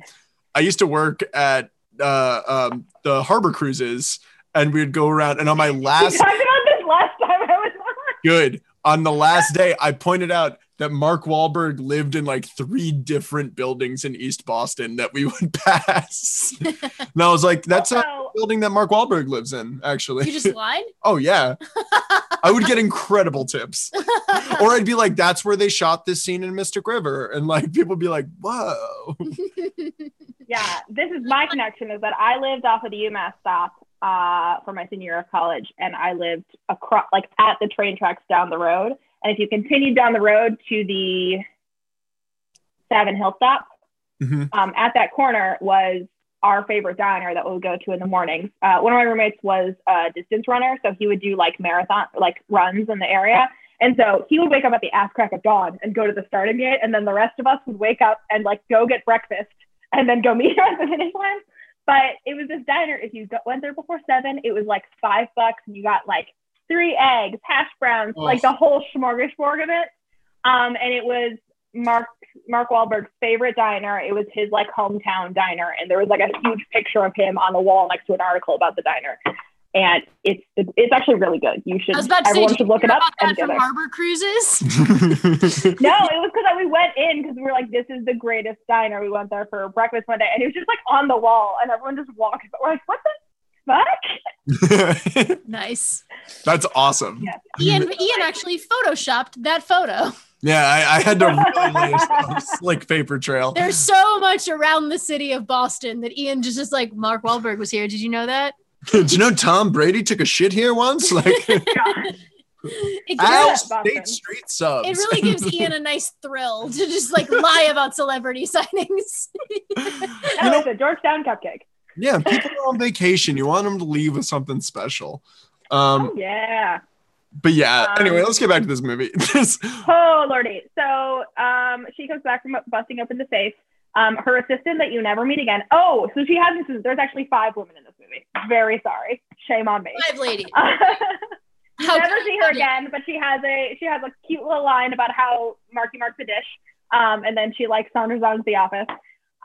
I used to work at uh, um, the harbor cruises, and we'd go around. And on my last
talked about this last time I was on.
good on the last day, I pointed out that Mark Wahlberg lived in like three different buildings in East Boston that we [laughs] would pass. [laughs] and I was like, "That's a building that Mark Wahlberg lives in." Actually,
You just lied? [laughs]
oh yeah, I would get incredible tips. or I'd be like, that's where they shot this scene in Mystic River. And like people would be like, whoa.
yeah, this is my connection is that I lived off of the UMass stop uh, for my senior year of college, and I lived across, like at the train tracks down the road. And if you continued down the road to the Savin Hill stop,
Mhm.
um, at that corner was our favorite diner that we would go to in the mornings. Uh, one of my roommates was a distance runner, so he would do like marathon, like runs in the area. And so he would wake up at the ass crack of dawn and go to the starting gate, and then the rest of us would wake up and like go get breakfast and then go [laughs] meet her at the finish line. But it was this diner. If you went there before seven, it was like five bucks, and you got like three eggs, hash browns,
Oh.
like the whole smorgasbord of it. Um, and it was Mark Mark Wahlberg's favorite diner. It was his like hometown diner, and there was like a huge picture of him on the wall next to an article about the diner. And it's it's actually really good. You should
I was about to
everyone
did
should look it up
about
and
that from
there.
Harbor Cruises? [laughs]
No, it was because we went in because we were like, this is the greatest diner. We went there for breakfast one day, and it was just like on the wall, and everyone just walked. We're like, what the fuck? [laughs]
nice.
That's awesome.
Yeah.
Ian Ian actually photoshopped that photo.
Yeah, I, I had to really a, a slick paper trail.
There's so much around the city of Boston that Ian just is like, Mark Wahlberg was here. Did you know that? [laughs]
Did you know Tom Brady took a shit here once? Like [laughs]
It,
Al
gives,
State Street subs.
it really gives Ian a nice thrill to just like lie about celebrity sightings.
That was a Georgetown cupcake.
Yeah, people are on vacation. You want them to leave with something special. Um,
Oh yeah.
but yeah.
Um,
Anyway, let's get back to this movie. [laughs] This-
Oh lordy. So um, she comes back from busting open the safe. Um, her assistant that you never meet again. Oh, so she has this. There's actually five women in this movie. Very sorry. Shame on me.
Five lady.
you [laughs] [laughs]
How
never see her again, but she has a she has a cute little line about how Marky marks the dish. Um, and then she like saunters out of the office.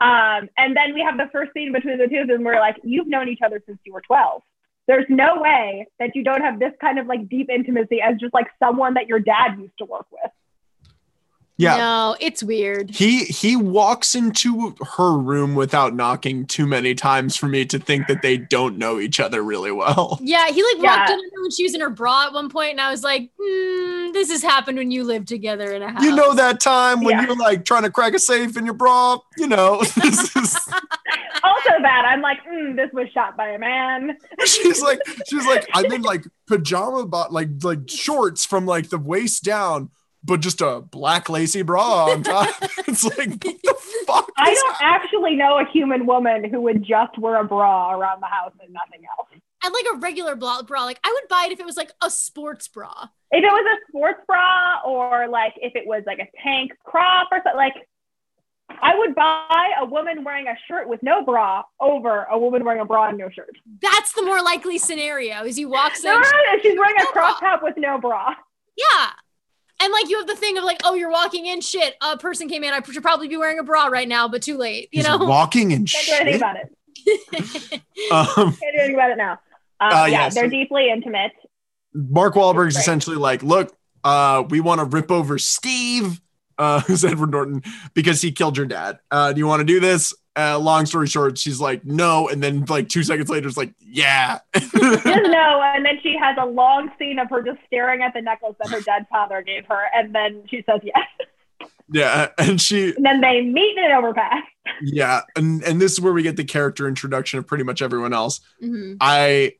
Um, and then we have the first scene between the two of them where like you've known each other since you were 12. There's no way that you don't have this kind of like deep intimacy as just like someone that your dad used to work with.
Yeah.
No, it's weird.
He he walks into her room without knocking too many times for me to think that they don't know each other really well. [laughs]
Yeah, he like
Yeah.
walked in on when she was in her bra at one point, and I was like, hmm, this has happened when you live together in a house.
You know that time when
Yeah.
you're like trying to crack a safe in your bra, you know. [laughs] this is- [laughs]
Also that I'm like, mm, this was shot by a man.
she's like she's like I'm in like pajama bot like like shorts from like the waist down, but just a black lacy bra on top. [laughs] [laughs] it's like what the fuck?
I don't actually know a human woman who would just wear a bra around the house and nothing else.
And like a regular bra, bra. Like I would buy it if it was like a sports bra.
If it was a sports bra or like if it was like a tank crop or something, like I would buy a woman wearing a shirt with no bra over a woman wearing a bra and no shirt.
That's the more likely scenario. Is you walk in, [laughs]
no, no, she's wearing a crop top with no bra.
yeah. And like you have the thing of like, oh, you're walking in, shit. A person came in. I should probably be wearing a bra right now, but too late. You
He's
know.
walking in
Can't do anything
shit.
about it. [laughs]
Um,
Can't do anything about it now. Um,
Uh,
yeah,
yeah,
they're
so-
deeply intimate.
Mark Wahlberg's
Right.
essentially like, look, uh, we want to rip over Steve, uh, [laughs] who's Edward Norton, because he killed your dad. Uh, do you want to do this? Uh, long story short, she's like, no. And then like two seconds later, it's like, yeah. [laughs]
No, and then she has a long scene of her just staring at the necklace that her dead father gave her, and then she says yes.
yeah. And she,
And then they meet in an overpass.
yeah. And, and this is where we get the character introduction of pretty much everyone else.
Mhm.
I,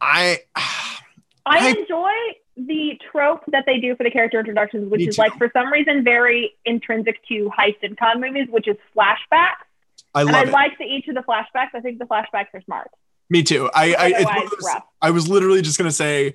I, [sighs]
I
I-
enjoy the trope that they do for the character introductions, which
Me
is
too.
like for some reason very intrinsic to heist and con movies, which is flashbacks.
I
and I
it.
like the, each of the flashbacks. I think the flashbacks are smart.
Me too. I, I, it's one of those- I was literally just gonna say,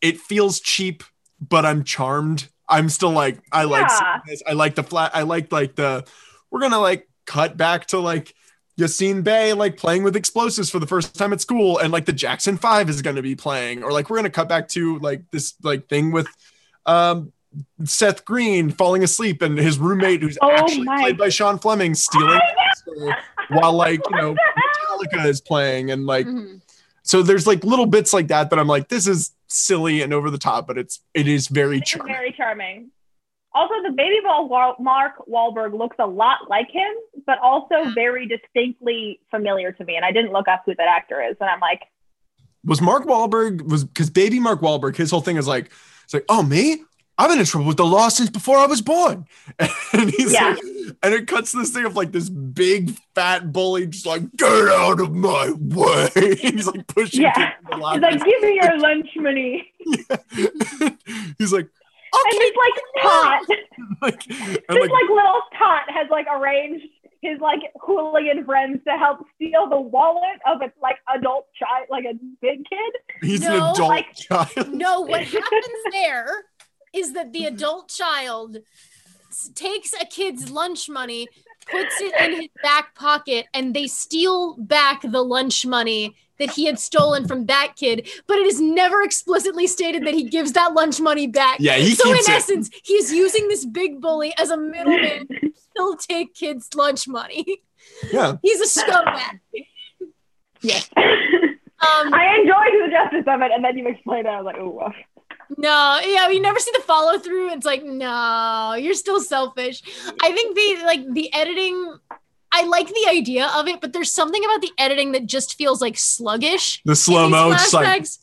it feels cheap, but I'm charmed. I'm still like, I like
Yeah.
seeing this. I like the flat. I like like the. We're gonna like cut back to like Yasiin Bey like playing with explosives for the first time at school, and like the Jackson Five is gonna be playing, or like we're gonna cut back to like this like thing with, um. Seth Green falling asleep and his roommate, who's
Oh
actually
my-
played by Sean Fleming, stealing [laughs] while like you know Metallica is playing, and like
Mhm.
so there's like little bits like that that I'm like, this is silly and over the top, but it's it is very charming.
very charming. Also, the baby ball Wa- Mark Wahlberg looks a lot like him, but also
mm.
very distinctly familiar to me. And I didn't look up who that actor is, and I'm like,
Was Mark Wahlberg was because baby Mark Wahlberg, his whole thing is like, it's like, oh me, I've been in trouble with the law since before I was born, [laughs] and he's
Yeah.
like, and it cuts this thing of like this big fat bully just like get out of my way. [laughs] he's like pushing.
Yeah. he's like, give me your lunch money. [laughs]
he's like,
And he's like tot. [laughs]
like, and
His
like,
like little tot has like arranged his like hooligan friends to help steal the wallet of a like adult child, like a big kid.
he's an adult
like-
child.
No, what [laughs] happens there is that the adult child takes a kid's lunch money, puts it in his back pocket, and they steal back the lunch money that he had stolen from that kid. But it is never explicitly stated that he gives that lunch money back.
Yeah, he
so in
keeps it.
essence, he's using this big bully as a middleman to still take kids' lunch money. [laughs]
Yeah.
He's a scumbag.
Yes.
Um,
I enjoyed the justice of it, and then you explained it. I was like, oh, woof.
No, yeah, you never see the follow through. It's like, no, you're still selfish. I think the like the editing, I like the idea of it, but there's something about the editing that just feels like sluggish.
The slow
these
mo, like
flashbacks.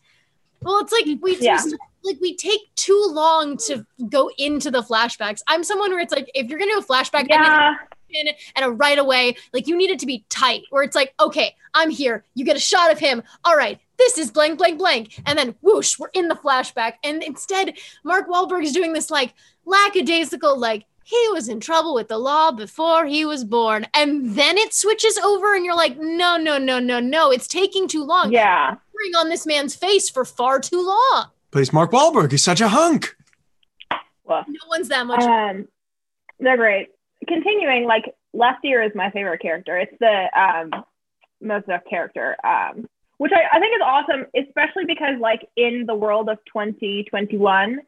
Well, it's like we
Yeah.
just like we take too long to go into the flashbacks. I'm someone where it's like if you're gonna do a flashback, I
Yeah.
in and a right away. Like you need it to be tight, where it's like, okay, I'm here. You get a shot of him. All right, this is blank, blank, blank, and then whoosh, we're in the flashback. And instead, Mark Wahlberg is doing this like lackadaisical, like he was in trouble with the law before he was born, and then it switches over, and you're like, no, no, no, no, no, it's taking too long.
Yeah.
Bring on this man's face for far too long.
plays Mark Wahlberg. He's such a hunk.
Woof.
No one's that much.
Um, they're great. Continuing, like Left Ear is my favorite character. It's the um, Mos Def character, um, which I, I think is awesome, especially because like in the world of 2021,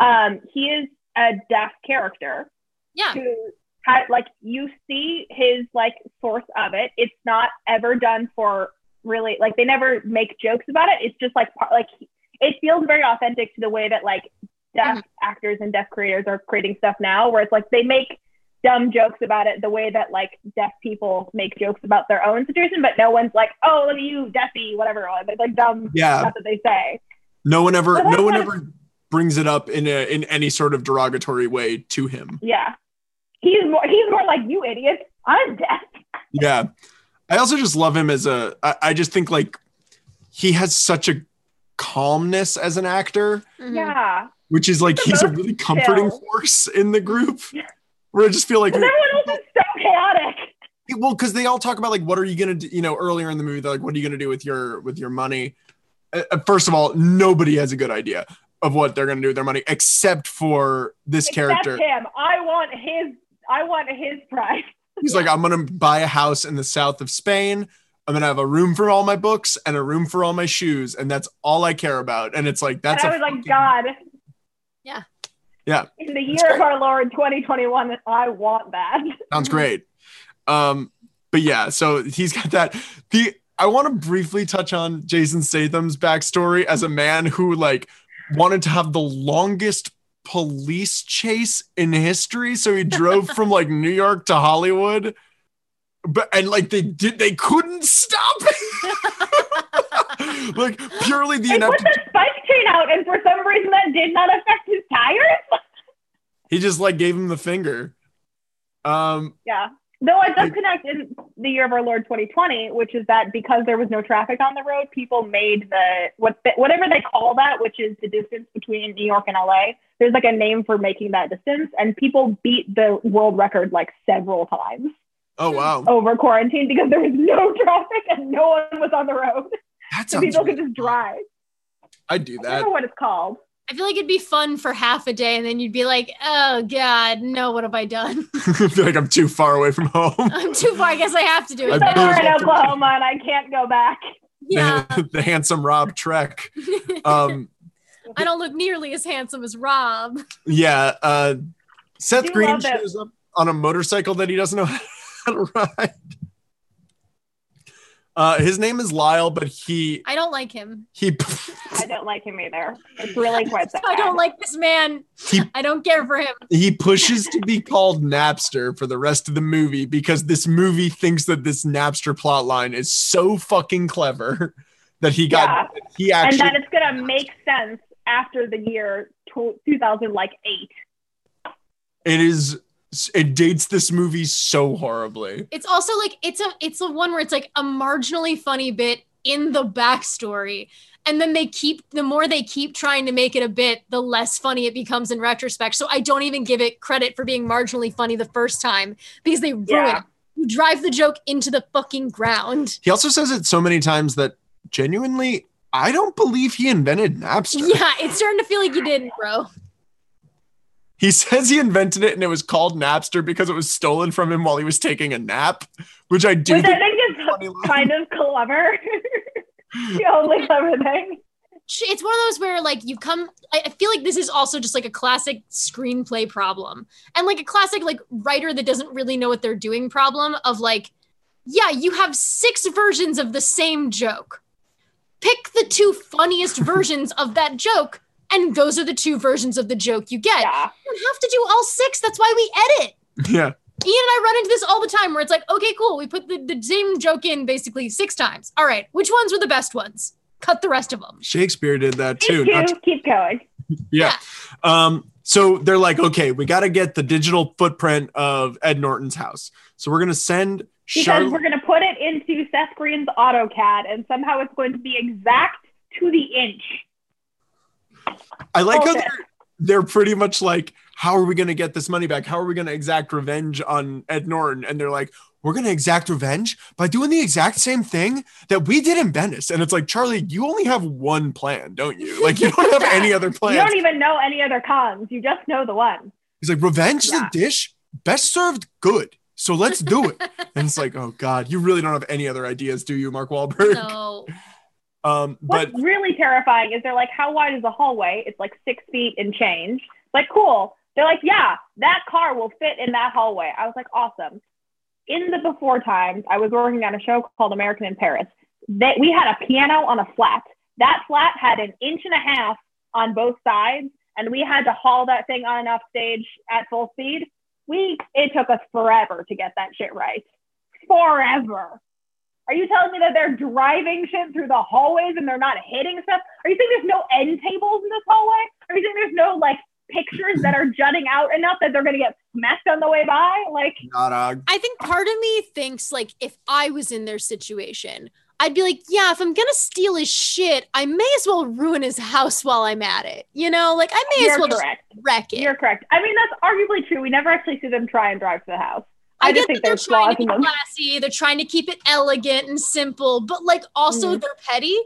um, he is a deaf character
yeah.
who had like you see his like source of it. It's not ever done for really like they never make jokes about it. It's just like par- like it feels very authentic to the way that like deaf mm-hmm. actors and deaf creators are creating stuff now, where it's like they make dumb jokes about it the way that like deaf people make jokes about their own situation, but no one's like, oh look at you, deafy, whatever. Like, like dumb
Yeah.
stuff that they say.
No one ever, no one
what-
ever brings it up in a in any sort of derogatory way to him.
Yeah. He's more he's more like you idiot. I'm dead. [laughs]
Yeah. I also just love him as a I, I just think like he has such a calmness as an actor,
Mhm.
Yeah.
which is like he's a really comforting
chill.
force in the group. [laughs] Where I just feel like
everyone else is so chaotic.
well because they all talk about like what are you gonna do you know earlier in the movie they're like what are you gonna do with your with your money Uh, uh, first of all nobody has a good idea of what they're gonna do with their money except for this
Except
character
him. I want his I want his price.
he's like i'm gonna buy a house in the south of spain i'm gonna have a room for all my books and a room for all my shoes and that's all i care about and it's like that's
and I
a
was like,
fucking-
God.
Yeah.
Yeah.
In the year of our Lord 2021, I want that.
Sounds [laughs] great. Um, but yeah, so he's got that. The I want to briefly touch on Jason Statham's backstory as a man who like wanted to have the longest police chase in history. So he drove [laughs] from like New York to Hollywood. But and like they did they couldn't stop [laughs] like purely the
They put the spike chain out, and for some reason that did not affect his tires.
he just like gave him the finger. Um
Yeah. Though it does connect in the year of our Lord 2020, which is that because there was no traffic on the road, people made the what whatever they call that, which is the distance between New York and LA. There's like a name for making that distance, and people beat the world record like several times
oh wow.
over quarantine because there was no [laughs] traffic and no one was on the road,
That's
so people could just drive.
I'd do that.
I don't know what it's called.
I feel like it'd be fun for half a day, and then you'd be like, "Oh God, no! What have I done? [laughs]
I feel like I'm too far away from home.
I'm too far. I guess I have to do it."
I'm
Somewhere
built
in Oklahoma, and I can't go back. [laughs]
yeah,
the, the handsome Rob Trek. [laughs] Um,
I don't look nearly as handsome as Rob.
yeah, uh, Seth Green
love that-
shows up on a motorcycle that he doesn't know how to ride. Uh, his name is Lyle, but he
I don't like him.
he [laughs]
I don't like him either. It's really quite sad. [laughs]
I don't like this man.
He-
I don't care for him.
he pushes to be called Napster for the rest of the movie because this movie thinks that this Napster plot line is so fucking clever [laughs] that he got he actually.
and that it's gonna make sense after the year tw- 2000 like eight.
it is it dates this movie so horribly.
It's also like it's a it's a one where it's like a marginally funny bit in the backstory. And then they keep the more they keep trying to make it a bit, the less funny it becomes in retrospect. So I don't even give it credit for being marginally funny the first time because they ruin
Yeah.
it. You drive the joke into the fucking ground.
He also says it so many times that genuinely, I don't believe he invented Napster.
Yeah, it's starting to feel like you didn't, bro.
He [laughs] says he invented it and it was called Napster because it was stolen from him while he was taking a nap, which I do
Which I
think
think
is
is
line.
kind of clever. [laughs] the only clever thing.
it's one of those where like you come I I feel like this is also just like a classic screenplay problem and like a classic like writer that doesn't really know what they're doing problem of like yeah you have six versions of the same joke pick the two funniest [laughs] versions of that joke and those are the two versions of the joke you get
Yeah.
you don't have to do all six that's why we edit
Yeah.
Ian and I run into this all the time where it's like, okay, cool. We put the, the same joke in basically six times. All right, which ones were the best ones? Cut the rest of them.
Shakespeare did that too.
Keep,
not-
keep going. [laughs]
yeah. Um, so they're like, okay, we got to get the digital footprint of Ed Norton's house. So we're going to send
Because
Charlotte.
we're gonna put it into Seth Green's AutoCAD, and somehow it's going to be exact to the inch.
I like how they're, they're pretty much like, how are we going to get this money back? How are we going to exact revenge on Ed Norton? And they're like, we're going to exact revenge by doing the exact same thing that we did in Venice. And it's like, Charlie, you only have one plan, don't you? [laughs] Like, you don't have any other
plan.
You
don't even know any other cons. You just know the one.
He's like, revenge is
Yeah.
a dish best served good. So let's do it. [laughs] and it's like, oh God, you really don't have any other ideas, do you, Mark Wahlberg?
No.
Um,
What's
but
really terrifying is they're like, how wide is the hallway? It's like six feet and change. Like, cool. They're like, yeah, that car will fit in that hallway. I was like, awesome. In the before times, I was working on a show called American in Paris. They, we had a piano on a flat. That flat had an inch and a half on both sides, and we had to haul that thing on and off stage at full speed. We it took us forever to get that shit right. Forever. Are you telling me that they're driving shit through the hallways and they're not hitting stuff? Are you saying there's no end tables in this hallway? Are you saying there's no like pictures that are jutting out enough that they're gonna get smacked on the way by? Like,
Not a
I think part of me thinks like if I was in their situation, I'd be like, yeah, if I'm gonna steal his shit, I may as well ruin his house while I'm at it. You know, like I may as
you're
well just wreck it.
You're correct. I mean, that's arguably true. We never actually see them try and drive to the house. I,
I,
just
get
think
that they're
there's
trying to
in
be
them.
classy, they're trying to keep it elegant and simple, but like also
Mhm.
they're petty.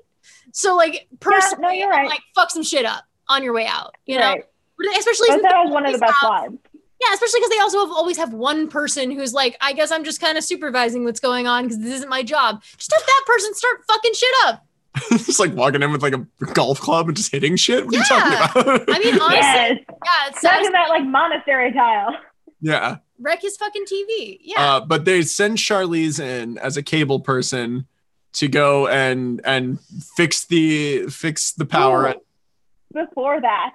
So like personally,
you're right.
like fuck some shit up on your way out. You know,
Right.
But especially
But
since
that
they
was one of the
always
best
have-
lines.
Yeah, especially because they also have always have one person who's like, I guess I'm just kind of supervising what's going on because this isn't my job. Just have that person start fucking shit up. [laughs]
just like walking in with like a golf club and just hitting shit. What are
Yeah.
you talking about?
I mean, honestly,
Yes.
yeah, it's
Stuck
sad.
that like monastery tile.
yeah.
Wreck his fucking TV. Yeah.
Uh, but they send Charlize in as a cable person to go and and fix the fix the power.
Ooh. Before that,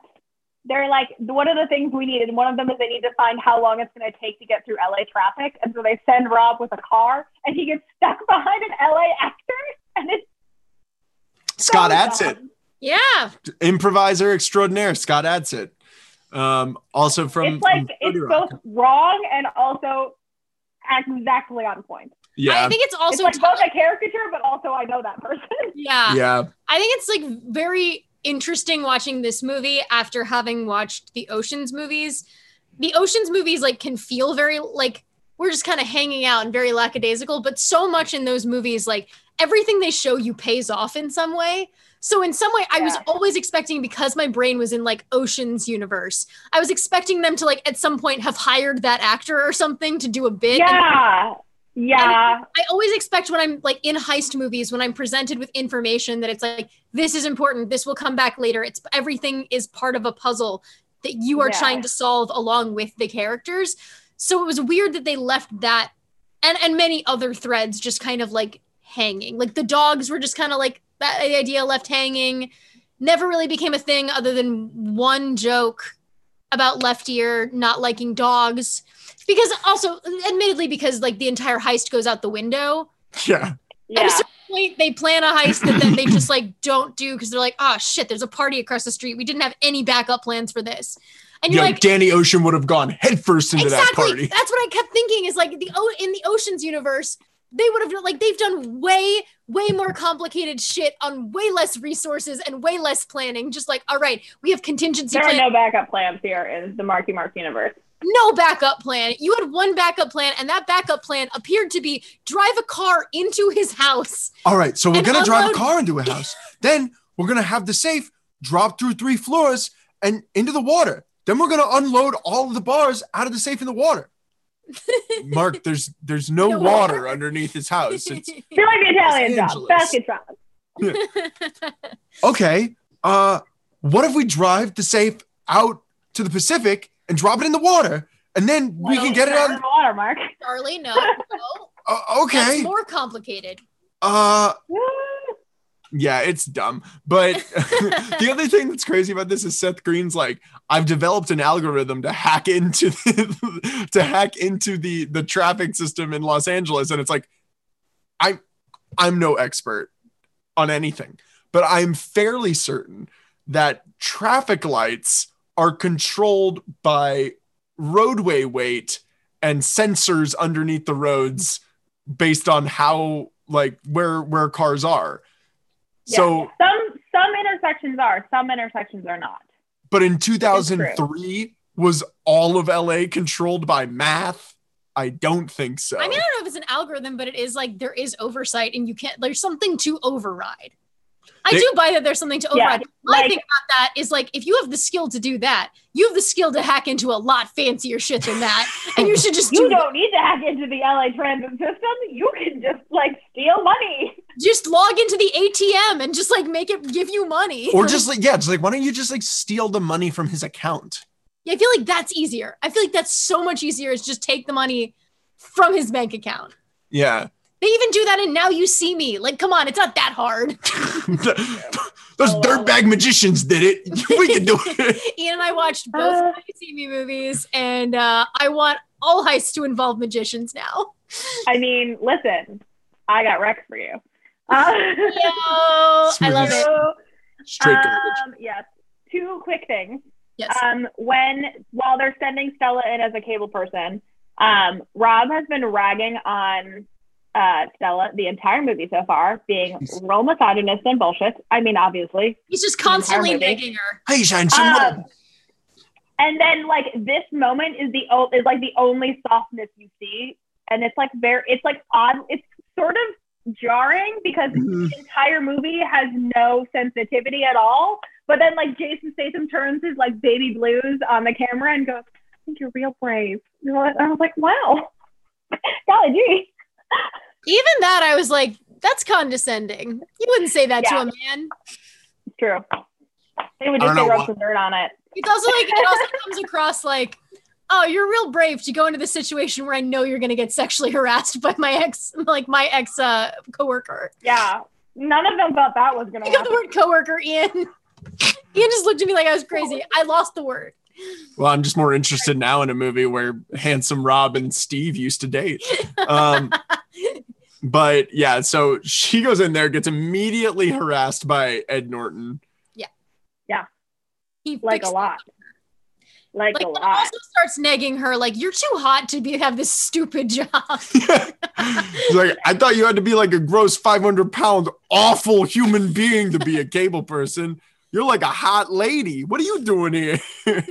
they're like, one of the things we need, and one of them is they need to find how long it's going to take to get through LA traffic. And so they send Rob with a car, and he gets stuck [laughs] behind an LA actor. And it's
Scott
so
Adsit,
dumb.
yeah.
improviser extraordinaire. Scott Adsit. Um, also from
it's like
from
it's
30 Rock.
both wrong and also exactly on point.
yeah
I think it's also
it's like both a caricature, but also I know that person. [laughs]
yeah.
yeah
I think it's like very interesting watching this movie after having watched the Oceans movies. The Oceans movies like can feel very like we're just kind of hanging out and very lackadaisical, but so much in those movies, like everything they show you pays off in some way. So in some way, I was always expecting because my brain was in like Ocean's universe, I was expecting them to like at some point have hired that actor or something to do a bit. And
yeah, yeah.
I always expect when I'm like in heist movies, when I'm presented with information that it's like, this is important, this will come back later. It's everything is part of a puzzle that you are
Yeah.
trying to solve along with the characters. So it was weird that they left that and and many other threads just kind of like hanging. Like the dogs were just kind of like that idea left hanging. Never really became a thing other than one joke about left ear not liking dogs. Because also, admittedly, because like the entire heist goes out the window.
yeah [laughs]
yeah.
At a certain point, they plan a heist that then they [clears throat] just like don't do because they're like, oh shit, there's a party across the street. We didn't have any backup plans for this. And you're like,
Danny Ocean would have gone headfirst into that party.
That's what I kept thinking is like the in the oceans universe, they would have like they've done way way more complicated shit on way less resources and way less planning. Just like, all right, we have contingency
There are no backup plans here in the Marky Mark universe.
no backup plan. You had one backup plan, and that backup plan appeared to be drive a car into his house.
All right, so we're gonna drive a car into a house. [laughs] then we're gonna have the safe drop through three floors and into the water. Then we're gonna unload all of the bars out of the safe in the water. Mark, [laughs] there's there's no,
No
water
water.
underneath his house. [laughs] It's
feel like the Italian job, basket shop.
okay. Uh, what if we drive the safe out to the Pacific and drop it in the water, and then we can get it out?
in the water, Mark.
Charlie, no, [laughs] no,
Uh, okay.
that's more complicated.
Uh, Yeah, it's dumb. But [laughs] [laughs] the other thing that's crazy about this is Seth Green's like, I've developed an algorithm to hack into the, [laughs] to hack into the the traffic system in Los Angeles, and it's like, I'm I'm no expert on anything, but I'm fairly certain that traffic lights are controlled by roadway weight and sensors underneath the roads based on how like where where cars are. So,
some some intersections are, some intersections are not.
but in 2003, was all of LA controlled by math? I don't think so.
I mean, I don't know if it's an algorithm, but it is like there is oversight, and you can't. There's something to override. I
They-
do buy that there's something to
Yeah,
override. My
like-
thing about that is like if you have the skill to do that, you have the skill to hack into a lot fancier shit than that, and you should just [laughs]
You
do
don't need to hack into the LA transit system. You can just like steal money.
just log into the ATM and just like make it give you money.
or just like yeah, just like why don't you just like steal the money from his account?
Yeah, I feel like that's easier. I feel like that's so much easier. Is just take the money from his bank account.
Yeah.
They even do that in Now You See Me. Like, come on, it's not that hard. [laughs] [laughs]
Those
Oh, wow.
dirtbag magicians did it. [laughs] We can do it. [laughs]
Ian and I watched both
Uh.
Now You See movies, and uh, I want all heists to involve magicians now.
I mean, listen, I got Rex for you. Uh,
Yo, I love it.
Straight garbage.
um, yes. Two quick things.
Yes.
Um, when while they're sending Stella in as a cable person, um, Rob has been ragging on uh, Stella the entire movie so far, being real misogynist and bullshit. I mean, obviously.
He's just constantly
movie.
nagging her.
Hey, shine.
Um, and then like this moment is the o- is like the only softness you see, and it's like very it's like odd. It's sort of jarring because
Mhm.
the entire movie has no sensitivity at all. But then like Jason Statham turns his like baby blues on the camera and goes, "I think you're real brave." And I was like, "Wow, [laughs] golly gee."
Even that, I was like, that's condescending. You wouldn't say that to a man.
True. They would just say
know
rub some dirt on it.
It's also like it also [laughs] comes across like, oh, you're real brave to go into the situation where I know you're gonna get sexually harassed by my ex, like my ex uh, coworker.
Yeah, none of them thought that was gonna
I got the
happen.
word coworker, Ian. [laughs] Ian just looked at me like I was crazy. I lost the word.
Well, I'm just more interested now in a movie where handsome Rob and Steve used to date. Um, [laughs] but yeah, so she goes in there, gets immediately harassed by Ed Norton. Yeah. Yeah.
He
Like a lot. Like,
Like
a lot.
also starts negging her, like you're too hot to be have this stupid [laughs] job. [laughs]
He's like, I thought you had to be like a gross 500 pound awful human being to be a cable person. You're like a hot lady. What are you doing here? [laughs]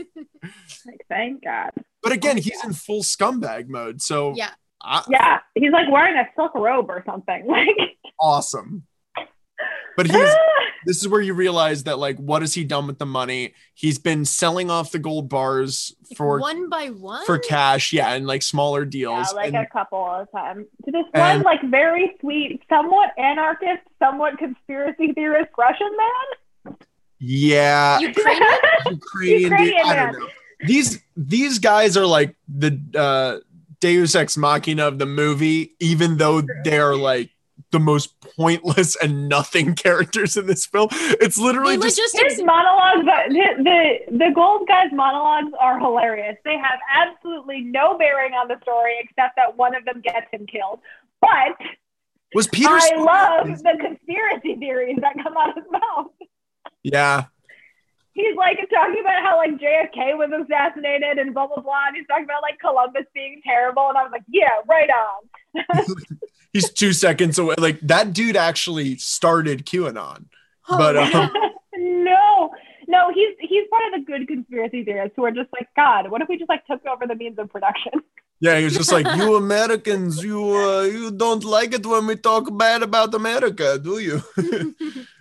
Like, thank God.
But again, he's in full scumbag mode. So
Yeah.
I-
Yeah, he's like wearing a silk robe or something. [laughs] Like,
awesome. But he's this is where you realize that like what has he done with the money? He's been selling off the gold bars for
one by one.
for cash, yeah, and like smaller deals.
yeah, like
and,
a couple of times. To this
and-
one, like very sweet, somewhat anarchist, somewhat conspiracy theorist Russian man.
yeah, [laughs]
Ukrainian?
Ukrainian, dude,
Ukrainian
I don't
man.
know. These these guys are like the uh Deus Ex Machina of the movie, even though they're like the most pointless and nothing [laughs] characters in this film. It's literally
They
just
logistics.
His monologues, the, the the gold guy's monologues are hilarious. They have absolutely no bearing on the story except that one of them gets him killed. But
was Peter.
I love the conspiracy theories that come out of his mouth.
Yeah,
he's like talking about how like JFK was assassinated and blah blah blah. And he's talking about like Columbus being terrible, and I was like, yeah, right on. [laughs] [laughs]
he's two seconds away. Like that dude actually started QAnon. But, [laughs] um,
no, no, he's he's part of the good conspiracy theorists who are just like, God, what if we just like took over the means of production?
Yeah, he was just like, "You Americans, you uh, you don't like it when we talk bad about America, do you?"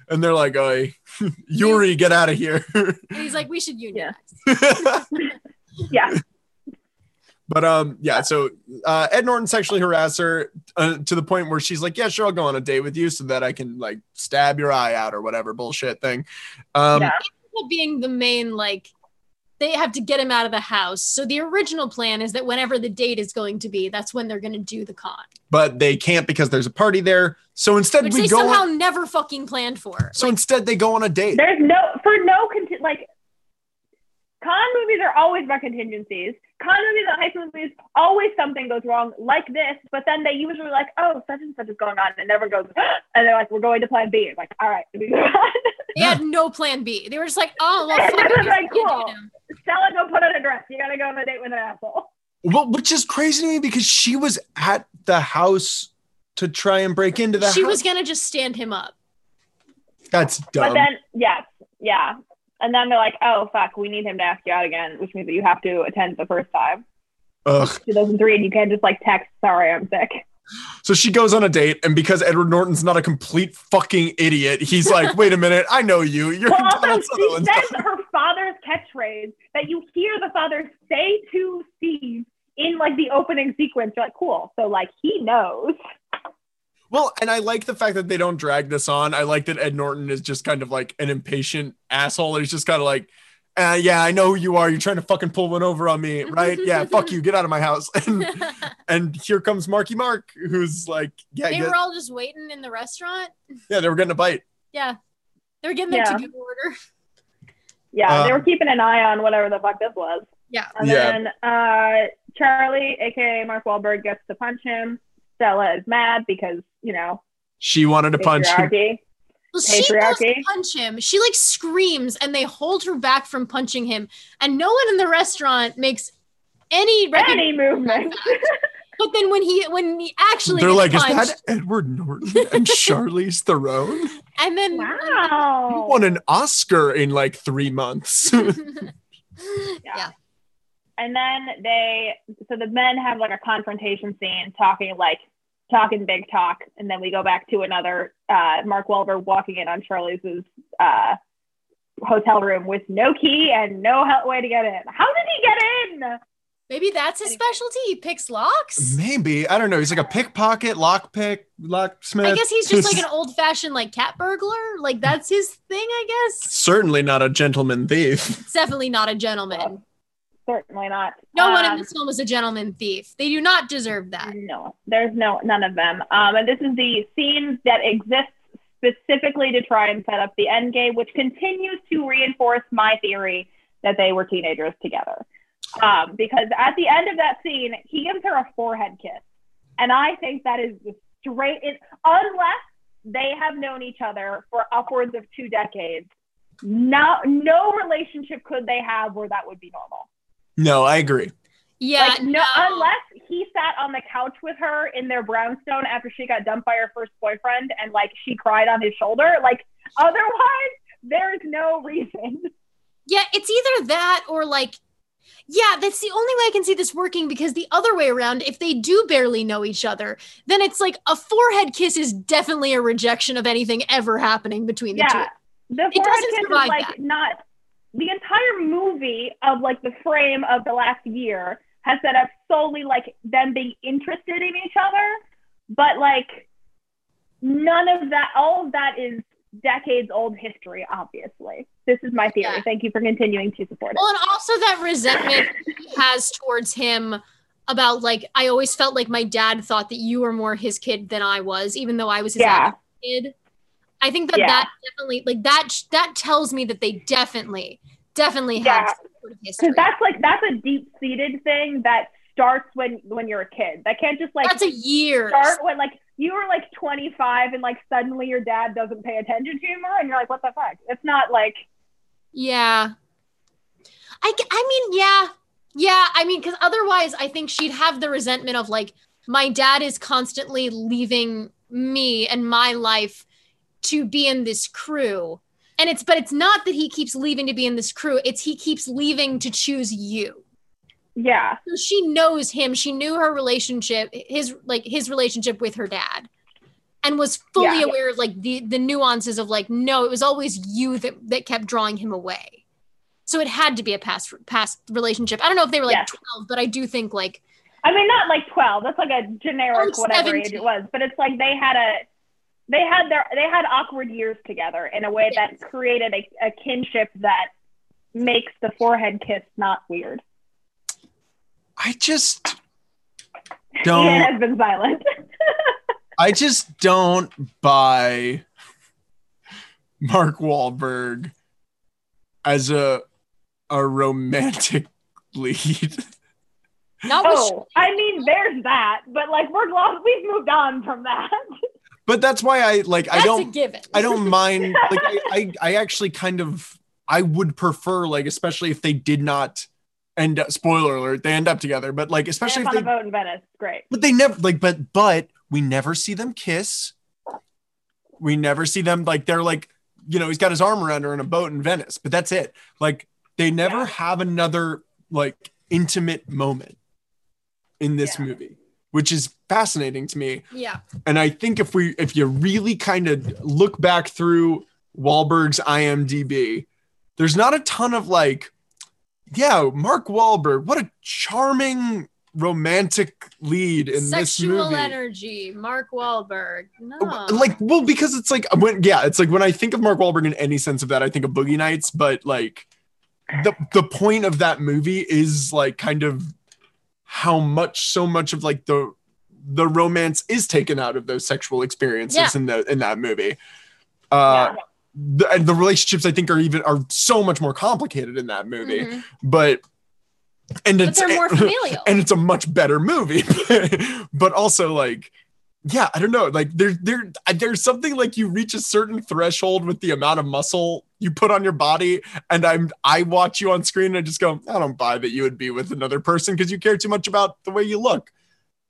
And they're like, "Oh, [laughs] Yuri, get out of here." [laughs]
And he's like, we should unionize. [laughs]
Yeah,
but um, yeah. So uh, Ed Norton sexually harassed her uh, to the point where she's like, "Yeah, sure, I'll go on a date with you so that I can like stab your eye out or whatever bullshit thing." Um,
Yeah.
Being the main like they have to get him out of the house. So the original plan is that whenever the date is going to be, that's when they're going to do the con,
but they can't because there's a party there. So instead,
which
we
they
go.
somehow
On,
never fucking planned for.
so instead, they go on a date.
there's no for no conti- like con movies are always about contingencies. Con movies and heist movies always something goes wrong like this, but then they usually like, oh, such and such is going on, and it never goes, [gasps] and they're like, we're going to plan B. It's like, all right, we move on.
They had no plan B. They were just like, oh, well, [laughs] fuck
It
it,
was like,
we can't
cool.
it now.
Stella, go put on a dress. You gotta go on a date with an asshole.
Well, which is crazy to me because she was at the house to try and break into the
She
house.
was gonna just stand him up.
That's dumb.
But then, yes, yeah. And then they're like, oh, fuck, we need him to ask you out again, which means that you have to attend the first time.
Ugh.
2003, and you can't just like text, sorry, I'm sick.
So she goes on a date, and because Edward Norton's not a complete fucking idiot, he's like, "Wait a minute, I know you. You're
Well, also,
Donald
she says her father's catchphrase that you hear the father say to Steve in like the opening sequence. You're like, cool. So like he knows.
Well, and I like the fact that they don't drag this on. I like that Ed Norton is just kind of like an impatient asshole. He's just kind of like, uh, "Yeah, I know who you are. You're trying to fucking pull one over on me, right? Yeah, [laughs] fuck you. Get out of my house." [laughs] And [laughs] and here comes Marky Mark, who's like, "Yeah,
they
get-
were all just waiting in the restaurant.
yeah, they were getting a bite."
Yeah. They were getting their
Yeah.
to go order.
Yeah, they
Um,
were keeping an eye on whatever the fuck this was.
Yeah.
And
Yeah.
then uh, Charlie, aka Mark Wahlberg, gets to punch him. Stella is mad because you know,
She wanted to punch him.
patriarchy.
Well, she goes to
Patriarchy.
punch him. She like screams and they hold her back from punching him. And no one in the restaurant makes any.
Any movement. [laughs]
But then when he when he actually
They're
gets
like, is that Edward Norton and Charlize Theron? [laughs]
and then
You
wow.
won an Oscar in like three months. [laughs]
yeah.
And then they, so the men have like a confrontation scene talking like, talking big talk. And then we go back to another uh, Mark Wahlberg walking in on Charlie's uh, hotel room with no key and no way to get in. How did he get in?
Maybe that's his specialty. He picks locks.
Maybe I don't know. He's like a pickpocket, lockpick, locksmith.
I guess he's just like an old fashioned like cat burglar. Like that's his thing, I guess.
certainly not a gentleman thief.
It's definitely not a gentleman.
Certainly not.
No one in
Um,
this film is a gentleman thief. They do not deserve that.
No, there's no none of them. Um, and this is the scene that exists specifically to try and set up the end game, which continues to reinforce my theory that they were teenagers together. Um, because at the end of that scene, he gives her a forehead kiss, and I think that is straight. It, unless they have known each other for upwards of two decades, no no relationship could they have where that would be normal.
No, I agree.
Yeah,
Like, no, unless he sat on the couch with her in their brownstone after she got dumped by her first boyfriend and like she cried on his shoulder. Like, otherwise, there's no reason.
Yeah, it's either that or like, yeah, that's the only way I can see this working because the other way around, if they do barely know each other, then it's like a forehead kiss is definitely a rejection of anything ever happening between the
Yeah. The
It
forehead
doesn't
kiss is like
that.
not the entire movie of like the frame of the last year has set up solely like them being interested in each other, but like none of that, all of that is decades old history. Obviously, this is my theory.
Yeah.
Thank you for continuing to support it.
Well, and also that resentment he has towards him about like I always felt like my dad thought that you were more his kid than I was, even though I was his
Yeah.
kid. I think that
Yeah.
that definitely like that that tells me that they definitely definitely have
Yeah.
some sort of history.
that's like that's a deep seated thing that starts when when you're a kid. That can't just like
that's a year.
start when like you were like 25 and like suddenly your dad doesn't pay attention to you more and you're like what the fuck? It's not like
Yeah. I I mean, yeah. Yeah. I mean, because otherwise, I think she'd have the resentment of like, my dad is constantly leaving me and my life to be in this crew. And it's, but it's not that he keeps leaving to be in this crew, it's he keeps leaving to choose you.
yeah.
So she knows him. She knew her relationship, his like his relationship with her dad, and was fully
Yeah.
aware of like the the nuances of like no, it was always you that that kept drawing him away. So it had to be a past past relationship. I don't know if they were like
Yes.
twelve, but I do think like
I mean not like 12. That's like a generic
Oh,
whatever
17.
age it was, but it's like they had a they had their they had awkward years together in a way that created a, a kinship that makes the forehead kiss not weird.
I just [laughs] don't.
has been silent. [laughs]
I just don't buy Mark Wahlberg as a a romantic [laughs] lead.
not
oh, I mean there's that, but like we're lost we've moved on from that.
But that's why I like I don't
a given.
I don't mind. Like I, I, I actually kind of I would prefer like especially if they did not end up. Spoiler alert: they end up together. But like especially
Especially
if
on a
they,
boat in Venice. Great.
but they never like. But but we never see them kiss. We never see them like they're like you know he's got his arm around her in a boat in Venice. But that's it. Like they never
Yeah.
have another like intimate moment in this
Yeah.
movie, which is fascinating to me
yeah.
and I think if we if you really kind of look back through Wahlberg's IMDb, there's not a ton of like, yeah, Mark Wahlberg, what a charming romantic lead in this movie.
Sexual energy, Mark Wahlberg. No.
Like, well, because it's like when yeah, it's like when I think of Mark Wahlberg in any sense of that, I think of Boogie Nights, but like the the point of that movie is like kind of how much so much of like the the romance is taken out of those sexual experiences
Yeah.
in the in that movie. Uh the, and the relationships I think are even are so much more complicated in that movie.
Mhm.
But and
But
it's
they're more [laughs] familial.
and it's a much better movie. [laughs] but also like yeah, I don't know. Like there, there, there's something like you reach a certain threshold with the amount of muscle you put on your body, and I'm, I watch you on screen and I just go, I don't buy that you would be with another person because you care too much about the way you look.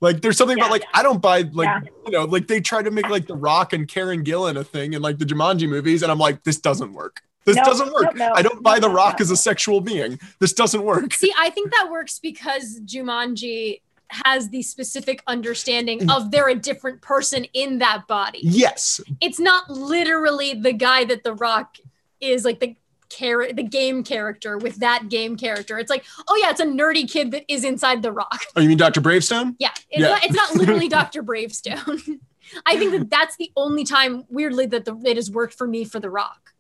Like there's something
Yeah.
about like I don't buy like
Yeah.
you know like they try to make like The Rock and Karen Gillan a thing in like the Jumanji movies, and I'm like this doesn't work. This
Nope,
doesn't work.
nope, no,
I don't buy
no,
The Rock
no.
as a sexual being. This doesn't work.
See, I think that works because Jumanji has the specific understanding mm. of they're a different person in that body.
Yes,
It's not literally the guy that The Rock is like the char- the game character with that game character. It's like, oh yeah, it's a nerdy kid that is inside The Rock.
Oh, you mean Dr. Bravestone?
Yeah, it's,
Yeah.
Not, it's not [laughs] literally Dr. Bravestone. [laughs] I think that that's the only time, weirdly, that the, it has worked for me for The Rock.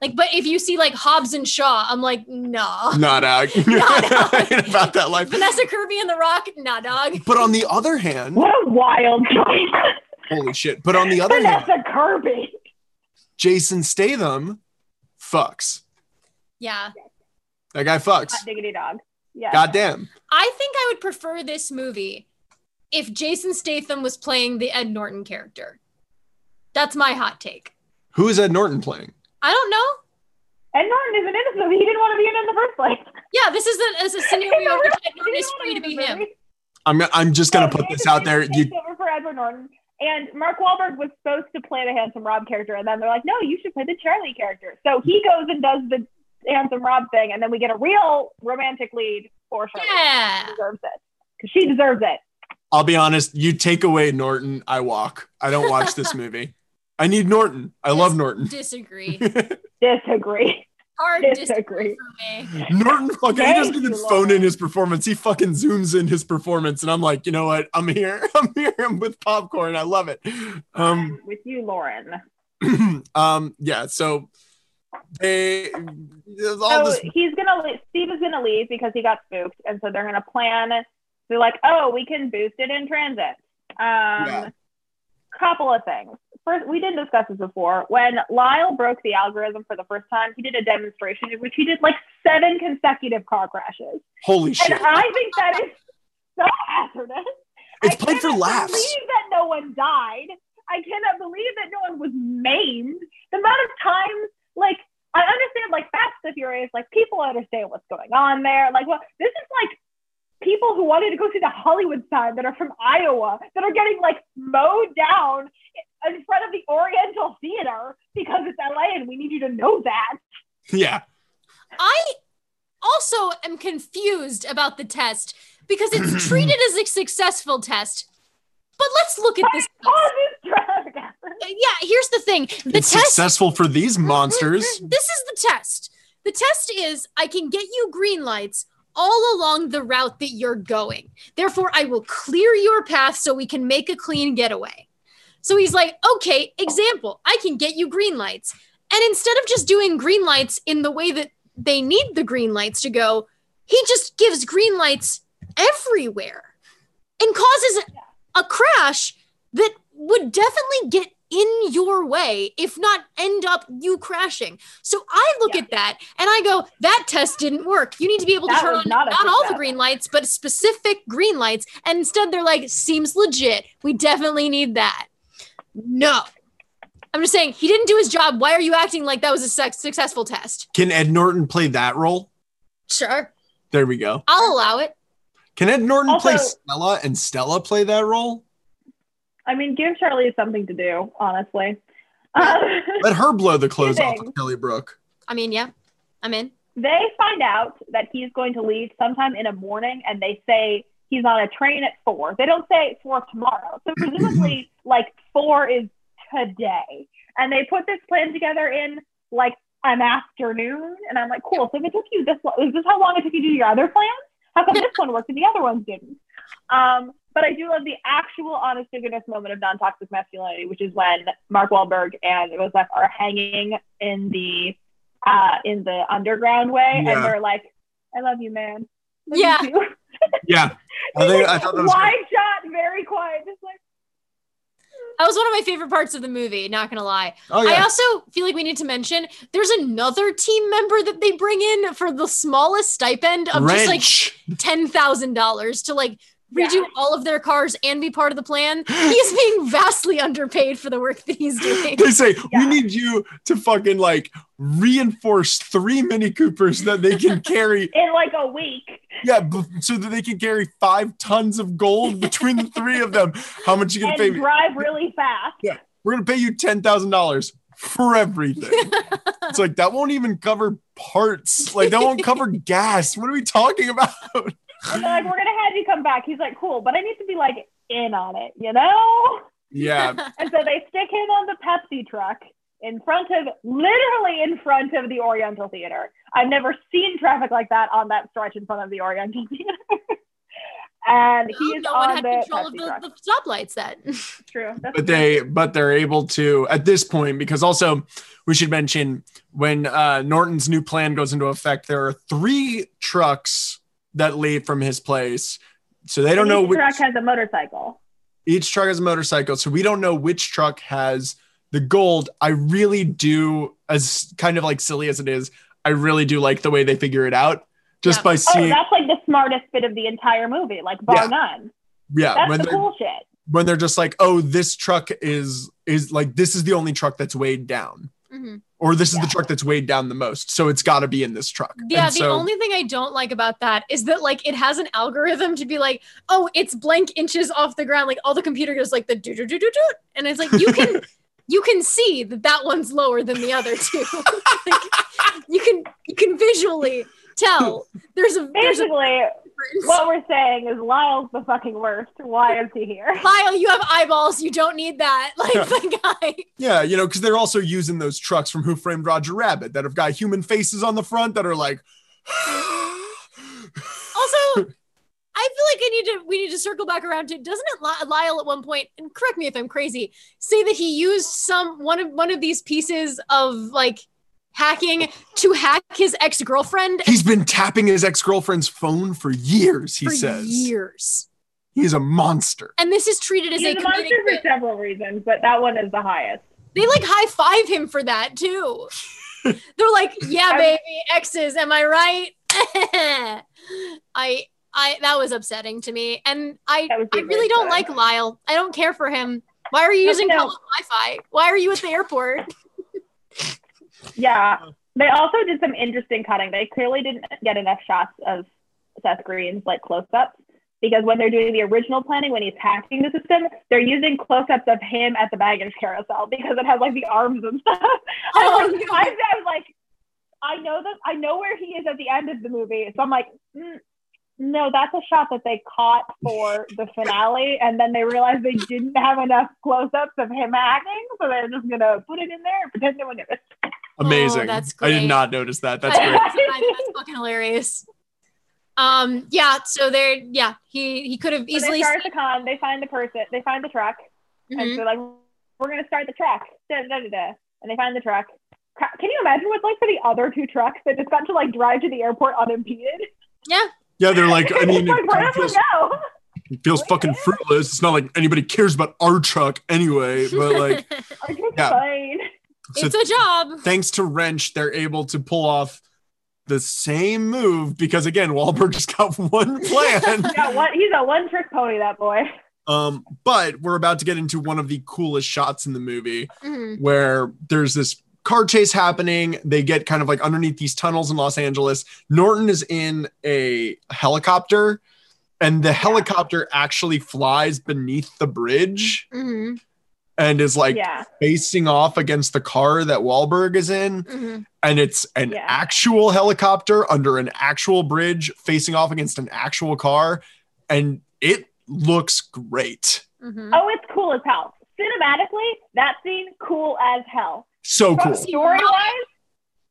Like, but if you see like Hobbs and Shaw, I'm like, nah.
Nah, dog. [laughs]
Nah, [laughs] dog.
I about that life.
Vanessa Kirby and The Rock, nah, dog.
But on the other hand,
What a wild choice.
holy shit. But on the other hand,
Vanessa Kirby.
Jason Statham fucks.
Yeah,
That guy fucks.
Hot diggity dog. Yeah.
Goddamn.
I think I would prefer this movie if Jason Statham was playing the Ed Norton character. That's my hot take.
Who is Ed Norton playing?
I don't know.
Ed Norton isn't in this movie. He didn't want to be in it in the first place.
Yeah, this is a, is a scenario in which Ed Norton is free to be him.
I'm I'm just gonna
So
put this out there. You
over for Edward Norton. And Mark Wahlberg was supposed to play the handsome Rob character, and then they're like, "No, you should play the Charlie character." So he goes and does the handsome Rob thing, and then we get a real romantic lead for Charlie.
Yeah.
She deserves it because she deserves it.
I'll be honest, you take away Norton, I walk. I don't watch this [laughs] movie. I need Norton. I love Norton.
Disagree. [laughs]
Disagree.
Hard
Disagree.
disagree for me.
Norton fucking he
Thank
doesn't even phone in his performance. He fucking zooms in his performance, and I'm like, you know what? I'm here. [laughs] I'm here. I'm with popcorn. I love it. Um,
with you, Lauren. [clears throat]
um, yeah. So they all
So
this.
he's gonna leave. Steve is gonna leave because he got spooked, and so they're gonna plan. They're like, oh, we can boost it in transit. Um,
Yeah.
couple of things. First, we didn't discuss this before. When Lyle broke the algorithm for the first time, he did a demonstration in which he did like seven consecutive car crashes,
Holy shit!
and I think that is so hazardous.
It's
I
played for
cannot
laughs.
Believe that no one died. I cannot believe that no one was maimed. The amount of times, like, I understand, like, Fast and Furious, like, people understand what's going on there. Like, well, this is like people who wanted to go see the Hollywood sign that are from Iowa that are getting like mowed down in front of the Oriental Theater because it's LA and we need you to know that.
Yeah.
I also am confused about the test because it's [clears throat] treated as a successful test. But let's look at this. [laughs]
All this traffic happens.
Yeah, here's the thing. The
it's
test
successful for these monsters. [laughs]
This is the test. The test is I can get you green lights all along the route that you're going. Therefore, I will clear your path so we can make a clean getaway. So he's like, okay, example, I can get you green lights. And instead of just doing green lights in the way that they need the green lights to go, he just gives green lights everywhere and causes a crash that would definitely get in your way, if not end up you crashing. So I look
Yeah.
at that and I go, that test didn't work. You need to be able to
That
turn on
not
not, all the green lights, but specific green lights. And instead they're like, seems legit. We definitely need that. No. I'm just saying he didn't do his job. Why are you acting like that was a sex- successful test?
Can Ed Norton play that role?
Sure.
There we go.
I'll allow it.
Can Ed Norton play Stella and Stella play that role?
I mean, give Charlie something to do, honestly. Um, [laughs]
Let her blow the clothes off of Kelly Brook.
I mean, yeah, I'm in.
they find out that he's going to leave sometime in the morning, and they say he's on a train at four. They don't say four tomorrow, so presumably, [clears throat] like four is today. And they put this plan together in like an afternoon, and I'm like, cool. So if it took you this, lo- is this how long it took you to do your other plans? How come [laughs] this one worked and the other ones didn't? Um, but I do love the actual honest to goodness moment of non-toxic masculinity, which is when Mark Wahlberg and Joseph are hanging in the uh, in the underground way,
Yeah.
and they're like, "I love you, man." Love
Yeah.
you. [laughs]
Yeah. I think I thought that was
wide
great.
shot, very quiet, just like
That was one of my favorite parts of the movie, not gonna lie.
Oh yeah.
I also feel like we need to mention there's another team member that they bring in for the smallest stipend of just like ten thousand dollars to like redo
Yeah.
all of their cars and be part of the plan. [gasps] He's being vastly underpaid for the work that he's [laughs] doing.
They say
Yeah.
we need you to fucking like reinforce three Mini Coopers that they can carry. [laughs]
In like a week.
Yeah, b- so that they can carry five tons of gold between the three of them. How much you gonna
And
pay me?
drive really fast.
Yeah, we're gonna pay you ten thousand dollars for everything. [laughs] it's like that won't even cover parts. Like that won't cover gas. What are we talking about?
And they're like, we're gonna have you come back. He's like, cool, but I need to be like in on it, you know?
Yeah, [laughs]
And so they stick him on the Pepsi truck in front of, literally in front of the Oriental Theater. I've never seen traffic like that on that stretch in front of the Oriental [laughs] Theater. and he
Well,
is
no one
on
had
the
control of the, the stoplights then. [laughs]
True. That's
but they but they're able to at this point because also we should mention when uh, Norton's new plan goes into effect, there are three trucks that leave from his place. So they don't
and
know which
truck has a motorcycle.
each truck has a motorcycle. So we don't know which truck has the gold. I really do, as kind of like silly as it is, I really do like the way they figure it out. Just
Yeah.
by
Oh,
seeing,
that's like the smartest bit of the entire movie, like bar
Yeah.
none.
yeah,
That's
when
the cool shit.
when they're just like, oh, this truck is is like this is the only truck that's weighed down.
Mhm.
or this is the truck that's weighed down the most. So it's got to be in this truck.
Yeah,
And
the
so,
only thing I don't like about that is that like it has an algorithm to be like, oh, it's blank inches off the ground. Like all the computer goes like the do do do do do, and it's like you can [laughs] you can see that that one's lower than the other two. [laughs] like, you can you can visually tell there's a there's a
Basically,
difference.
what we're saying is Lyle's the fucking worst. Why is he here? [laughs]
Lyle, you have eyeballs. You don't need that. [laughs] Like the guy.
yeah, you know, because they're also using those trucks from Who Framed Roger Rabbit that have got human faces on the front that are like. [gasps]
Also, [laughs] I feel like I need to we need to circle back around to doesn't it Lyle at one point and correct me if I'm crazy say that he used some one of one of these pieces of like hacking to hack his ex girlfriend
He's been tapping his ex girlfriend's phone for years, he
for
says.
years,
He's a monster.
and this is treated as
He's
a
a monster for
bit.
several reasons, but that one is the highest.
They like high five him for that too. [laughs] They're like, yeah, baby, exes, am I right? [laughs] I I that was upsetting to me. And I I really don't
upsetting.
like Lyle. I don't care for him. Why are you using
no.
Wi-Fi? Why are you at the airport? [laughs]
Yeah. They also did some interesting cutting. They clearly didn't get enough shots of Seth Green's like close-ups because when they're doing the original planning, when he's hacking the system, they're using close-ups of him at the baggage carousel because it has like the arms and stuff. [laughs]
Oh,
I'm like,
no.
I, I was like, I know that I know where he is at the end of the movie, so I'm like, mm, no, that's a shot that they caught for [laughs] the finale, and then they realized they didn't have enough close-ups of him acting, so they're just gonna put it in there and pretend no one noticed.
Amazing.
Oh, that's
I did not notice that. That's great. [laughs]
that's fucking hilarious. Um, yeah, so they're yeah, he he could have
So they
easily
start the con. They find the person. They find the truck, and
Mhm.
they're like, "We're gonna start the truck." Da, da, da, da. And they find the truck. Can you imagine what's like for the other two trucks that just got to like drive to the airport unimpeded?
Yeah.
Yeah, they're like, I mean, [laughs]
like,
it
where
kind of
do we
feels,
go?
it feels fucking fruitless. It's not like anybody cares about our truck anyway, but like, [laughs] Yeah.
fine.
so
it's a job.
thanks to Wrench, they're able to pull off the same move because again, Wahlberg [laughs] just got one plan.
Yeah, what? He's a one trick pony, that boy.
um, but we're about to get into one of the coolest shots in the movie
Mhm.
where there's this car chase happening. They get kind of like underneath these tunnels in Los Angeles. Norton is in a helicopter, and the helicopter actually flies beneath the bridge
Mhm.
and is like
yeah.
facing off against the car that Wahlberg is in.
Mhm.
And it's an
Yeah.
actual helicopter under an actual bridge facing off against an actual car. And it looks great.
Mhm.
Oh, it's cool as hell. Cinematically, that scene cool as hell.
So cool.
Story wise,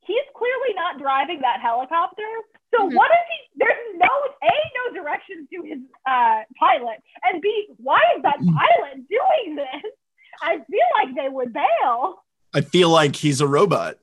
he's clearly not driving that helicopter. So
Mhm.
what is he? There's no a no directions to his uh, pilot, and b why is that
Mm.
pilot doing this? I feel like they would bail.
I feel like he's a robot,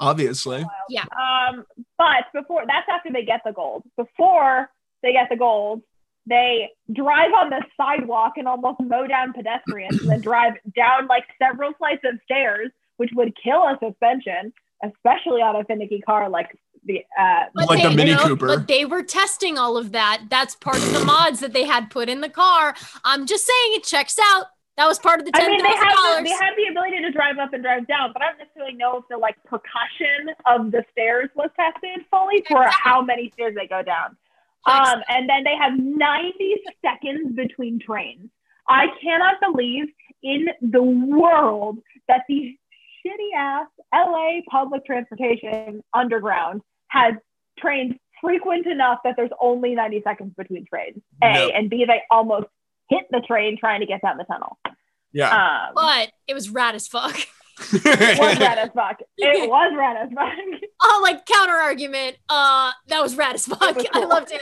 obviously. Yeah.
Um, but before that's after they get the gold. Before they get the gold, they drive on the sidewalk and almost mow down pedestrians, and then drive down like several flights of stairs, which would kill a suspension, especially on a finicky car like the uh,
But
Like the
they-
Mini
no,
Cooper.
But they were testing all of that. That's part of the mods that they had put in the car. I'm just saying it checks out. That was part of the
I mean, they have the,
dollars.
they have the ability to drive up and drive down, but I don't necessarily know if the like percussion of the stairs was tested fully for
Exactly.
how many stairs they go down. Um, and then they have 90 seconds between trains. I cannot believe in the world that the shitty ass LA public transportation underground has trains frequent enough that there's only 90 seconds between trains. A
Yep.
and B, they almost hit the train trying to get down the tunnel.
Yeah.
Um,
but it was rad as fuck. [laughs]
it was [laughs] rad as fuck. It [laughs] was rad as fuck.
Oh, like counter argument. Uh, that was rad as fuck.
was [laughs]
I loved it.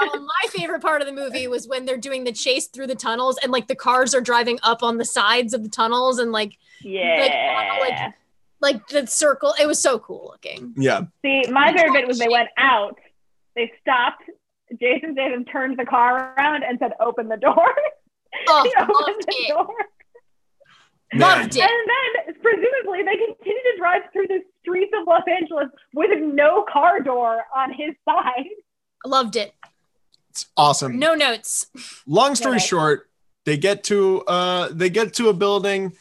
Um, my favorite part of the movie was when they're doing the chase through the tunnels and like the cars are driving up on the sides of the tunnels and like
yeah.
like- like the circle. It was so cool looking.
yeah.
See, my favorite bit was they went out, they stopped. Jason Statham turned the car around and said, "Open the door."
Oh,
he opened the
it.
door,
Loved it.
and then presumably they continue to drive through the streets of Los Angeles with no car door on his side.
Loved it.
It's awesome.
No notes.
long story
Right.
short they get to uh they get to a building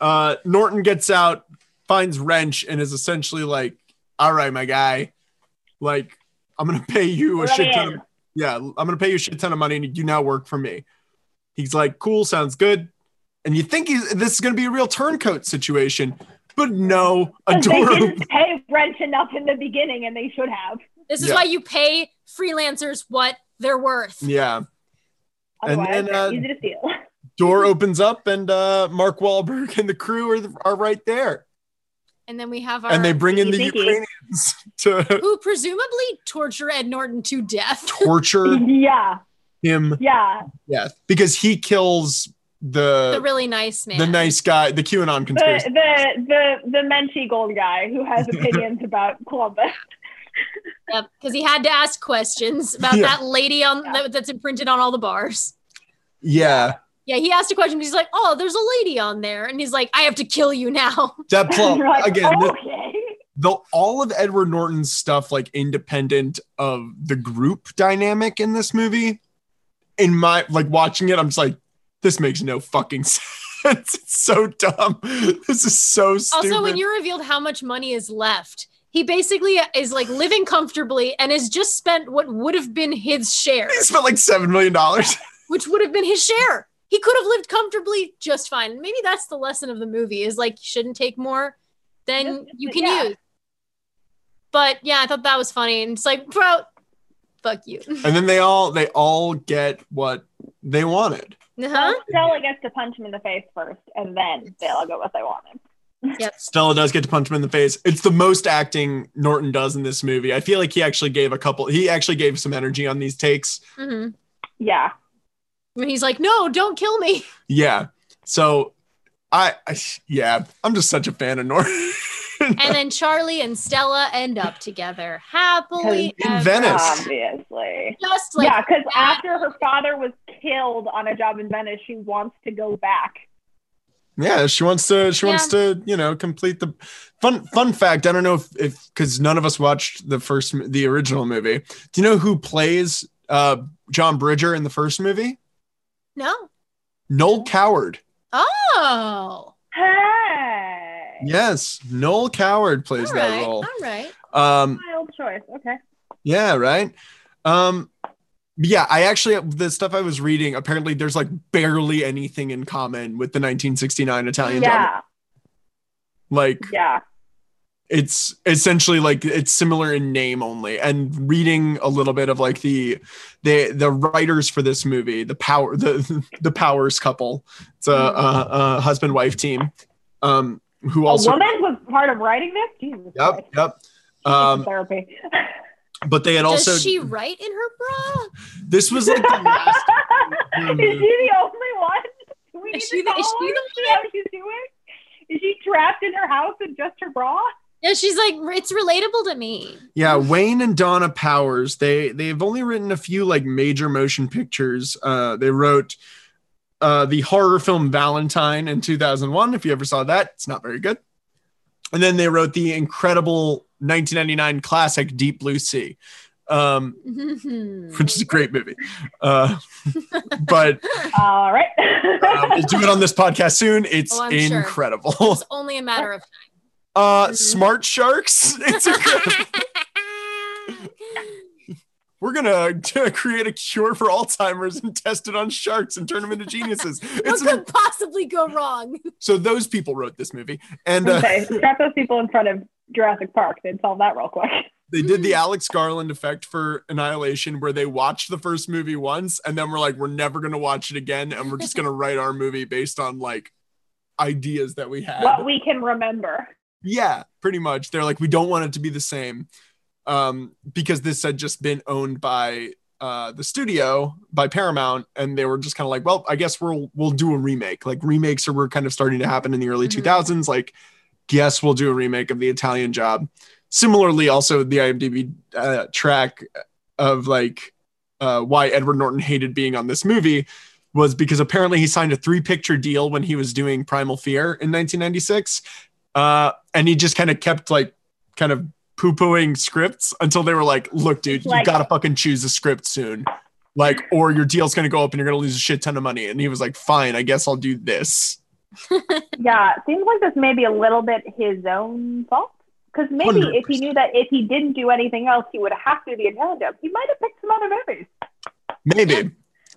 uh norton gets out finds wrench and is essentially like all right my guy like i'm gonna pay you a
Let
shit ton
in.
of, yeah i'm gonna pay you a shit ton of money and you now work for me he's like cool sounds good and you think he's, this is gonna be a real turncoat situation but no a
'Cause they didn't pay Wrench enough in the beginning, and they should have.
This is
Yeah.
why you pay freelancers what they're worth.
yeah And
Otherwise,
then,
they're
uh,
easy to steal. [laughs]
door opens up and uh mark Wahlberg and the crew are, are right there
And then we have our
and they bring in the
Thinky-thinky.
ukrainians [laughs] to
who presumably torture Ed Norton to death.
torture [laughs]
yeah,
him
yeah.
death because he kills
the
the
really nice man.
the nice guy, the QAnon
The
conspiracy.
the the the Menchie gold guy who has [laughs] opinions about Columbus.
Yep, because he had to ask questions about
Yeah.
that lady on
Yeah.
that, that's imprinted on all the bars.
yeah,
Yeah, he asked a question. He's like, "Oh, there's a lady on there," and he's like, "I have to kill you now." [laughs]
that plot
like,
again. The,
okay.
the all of Edward Norton's stuff, like independent of the group dynamic in this movie. In my like watching it, I'm just like, this makes no fucking [laughs] sense. It's so dumb. This is so stupid.
Also, when you're revealed how much money is left, he basically is like living comfortably and has just spent what would have been his share,
he spent like seven million dollars. [laughs]
which would have been his share. He could have lived comfortably just fine. Maybe that's the lesson of the movie is like you shouldn't take more than you can
yeah.
use. But yeah, I thought that was funny. And it's like, bro, fuck you. [laughs]
and then they all they all get what they wanted.
Huh?
Stella gets to punch him in the face first, and then they'll get what they wanted. [laughs]
Stella does get to punch him in the face. It's the most acting Norton does in this movie. I feel like he actually gave a couple. He actually gave some energy on these takes.
hmm
Yeah.
When he's like, no, don't kill me. [laughs]
Yeah. So, I, I yeah, I'm just such a fan of Norton.
And then Charlie and Stella end up together happily
In
ever
Venice.
Obviously.
Just like
yeah, because
that.
after her father was killed on a job in Venice, she wants to go back.
yeah, she wants to. She wants to. You know, complete the fun. Fun fact. I don't know if if because none of us watched the first the original movie. Do you know who plays uh John Bridger in the first movie?
no.
Noel Coward.
Oh.
Hey.
Yes, Noel Coward plays
All
that role.
All right.
Um,
Wild choice. Okay.
Yeah, right. Um yeah, I actually the stuff I was reading, apparently there's like barely anything in common with the 1969 Italian.
Yeah.
Like
Yeah.
it's essentially like it's similar in name only. And reading a little bit of like the the the writers for this movie, the power the [laughs] the Powers couple. It's a, a, a husband wife team. Um who also
a woman was part of writing this? Jesus
Yep,
Christ.
yep.
She needs some
Um
therapy. [laughs]
but they had
Does
also
she write in her bra?
this was like the last [laughs]
Is she the only one? We
Is
need
she
to
the-
call
is she the
See how she's doing? Is she trapped in her house in just her bra?
Yeah, she's like, it's relatable to me.
Yeah, Wayne and Donna Powers. They they've only written a few like major motion pictures. Uh, they wrote uh, the horror film Valentine in 2001. If you ever saw that, it's not very good. And then they wrote the incredible 1999 classic Deep Blue Sea, um, [laughs] which is a great movie. Uh, but
All right.
uh, we'll do it on this podcast soon. It's
Oh, I'm sure.
incredible.
it's only a matter of time.
Uh, Smart Sharks. [laughs] It's a great, [laughs] we're gonna t- create a cure for Alzheimer's and test it on sharks and turn them into geniuses.
what
It's
could
an,
possibly go wrong?
so those people wrote this movie, and uh,
okay, strap those people in front of Jurassic Park. They'd solve that real quick. [laughs]
they did the Alex Garland effect for Annihilation, where they watched the first movie once and then we're like, we're never gonna watch it again, and we're just gonna write our movie based on like ideas that we had.
What we can remember.
Yeah, pretty much. They're like, we don't want it to be the same. Um, because this had just been owned by uh the studio by Paramount, and they were just kind of like, well, I guess we'll we'll do a remake. Like remakes are were kind of starting to happen in the early
Mhm.
2000s. Like, guess we'll do a remake of the Italian job. Similarly, also the IMDb uh, track of like uh why Edward Norton hated being on this movie was because apparently he signed a three picture deal when he was doing Primal Fear in 1996 uh, and he just kind of kept like kind of poo pooing scripts until they were like, look, dude, you
Like-
gotta fucking choose a script soon. Like, or your deal's gonna go up and you're gonna lose a shit ton of money. And he was like, fine, I guess I'll do this. [laughs]
Yeah, seems like this may be a little bit his own fault. Because maybe if he knew that if he didn't do anything else, he would have to do the Italian job. He might have picked some other movies.
Maybe,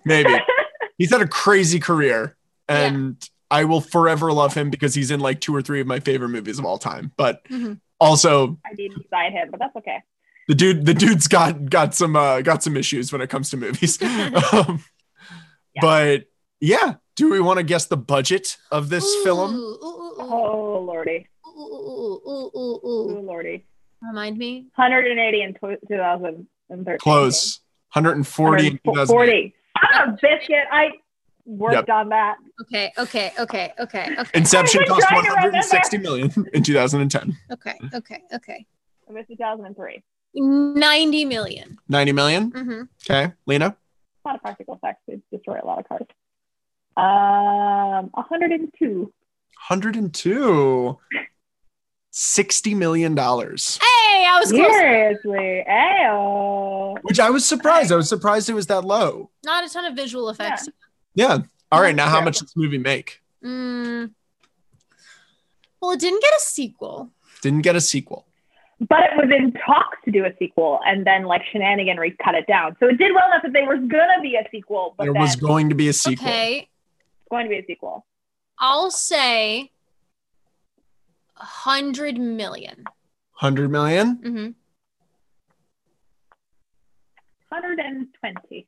maybe. [laughs] He's had a crazy career
Yeah.
and I will forever love him because he's in like two or three of my favorite movies of all time. But
Mhm.
also
I need to sign him, but that's okay.
the dude the dude's got got some uh got some issues when it comes to movies [laughs] um,
Yeah.
but yeah do we want to guess the budget of this
Ooh,
film
ooh, ooh, ooh,
Oh lordy,
ooh, ooh, ooh, ooh, ooh.
oh lordy.
Remind me.
180 in tw- 2013.
close 140 in 2008.
40. Son of a biscuit. I worked
Yep.
on that.
Okay, okay, okay, okay, okay,
inception cost
trying to remember.
160 million in 2010
okay, okay, okay.
It was 2003.
90 million.
90 million
Mhm.
okay lena
A lot of practical effects. They destroy a lot of cars. Um, 102.
102 60 million dollars
Hey, I was close.
Seriously. Ayo.
which i was surprised i was surprised it was that low
Not a ton of visual effects.
yeah all right now how much does this movie make
Mm. Well, it didn't get a sequel.
didn't get a sequel
But it was in talks to do a sequel, and then like shenaniganry cut it down. So it did well enough that there was gonna be a sequel, but
there
then
was going to be a sequel
Okay,
it's going to be a sequel.
I'll say a hundred million.
100 million
Mm-hmm.
120.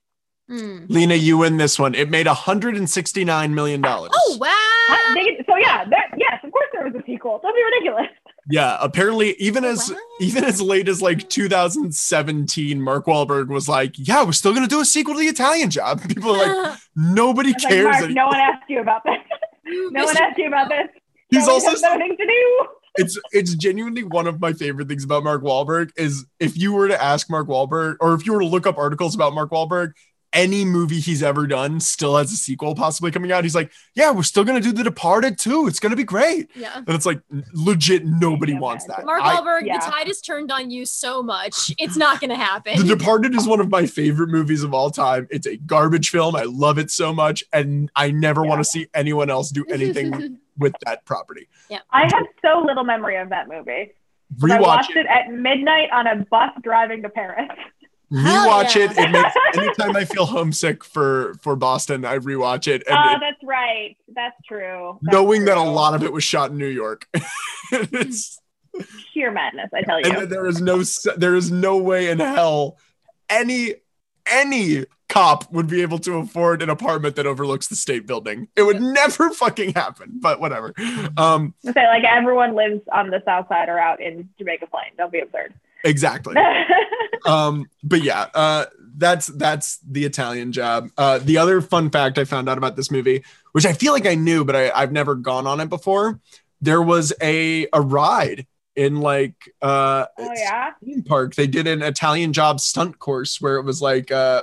Mm.
Lena, you win this one. It made 169 million dollars.
Oh wow!
They- so yeah, that, yes, of course there was a sequel. Don't be ridiculous.
Yeah, apparently even
Oh,
as
wow.
even as late as like hmm. 2017, Mark Wahlberg was like, "Yeah, we're still gonna do a sequel to The Italian Job." [laughs] People are like, [laughs] nobody
It's like,
cares.
Mark, no one asked you about this. [laughs] No one asked you about this.
He's also
has nothing to do.
it's it's genuinely one of my favorite things about Mark Wahlberg is if you were to ask Mark Wahlberg or if you were to look up articles about Mark Wahlberg, any movie he's ever done still has a sequel possibly coming out. He's like, "Yeah, we're still gonna do The Departed too. It's gonna be great."
yeah.
And it's like legit, nobody
Yeah,
wants
man.
that.
Mark
I-
Wahlberg,
yeah.
the tide has turned on you so much. It's not going to happen. [laughs]
The Departed is one of my favorite movies of all time. It's a garbage film. I love it so much, and I never want to see anyone else do anything [laughs] with that property.
Yeah, I have so little memory of that movie. I watched
it.
it at midnight on a bus driving to Paris. [laughs]
Rewatch
yeah.
it. It makes anytime I feel homesick for for Boston, I rewatch it, and
Oh,
it-
that's right. That's true. That's
knowing that a lot of it was shot in New York. [laughs] It's-
sheer madness, I tell
and
you.
that there is no there is no way in hell any any cop would be able to afford an apartment that overlooks the state building. It would never [laughs] fucking happen. But whatever. Um,
say like everyone lives on the south side or out in Jamaica Plain. Don't be absurd.
Exactly. [laughs] um but yeah uh that's that's the italian job uh the other fun fact i found out about this movie which i feel like i knew but I, i've never gone on it before there was a a ride in like uh
oh yeah.
theme park they did an italian job stunt course where it was like uh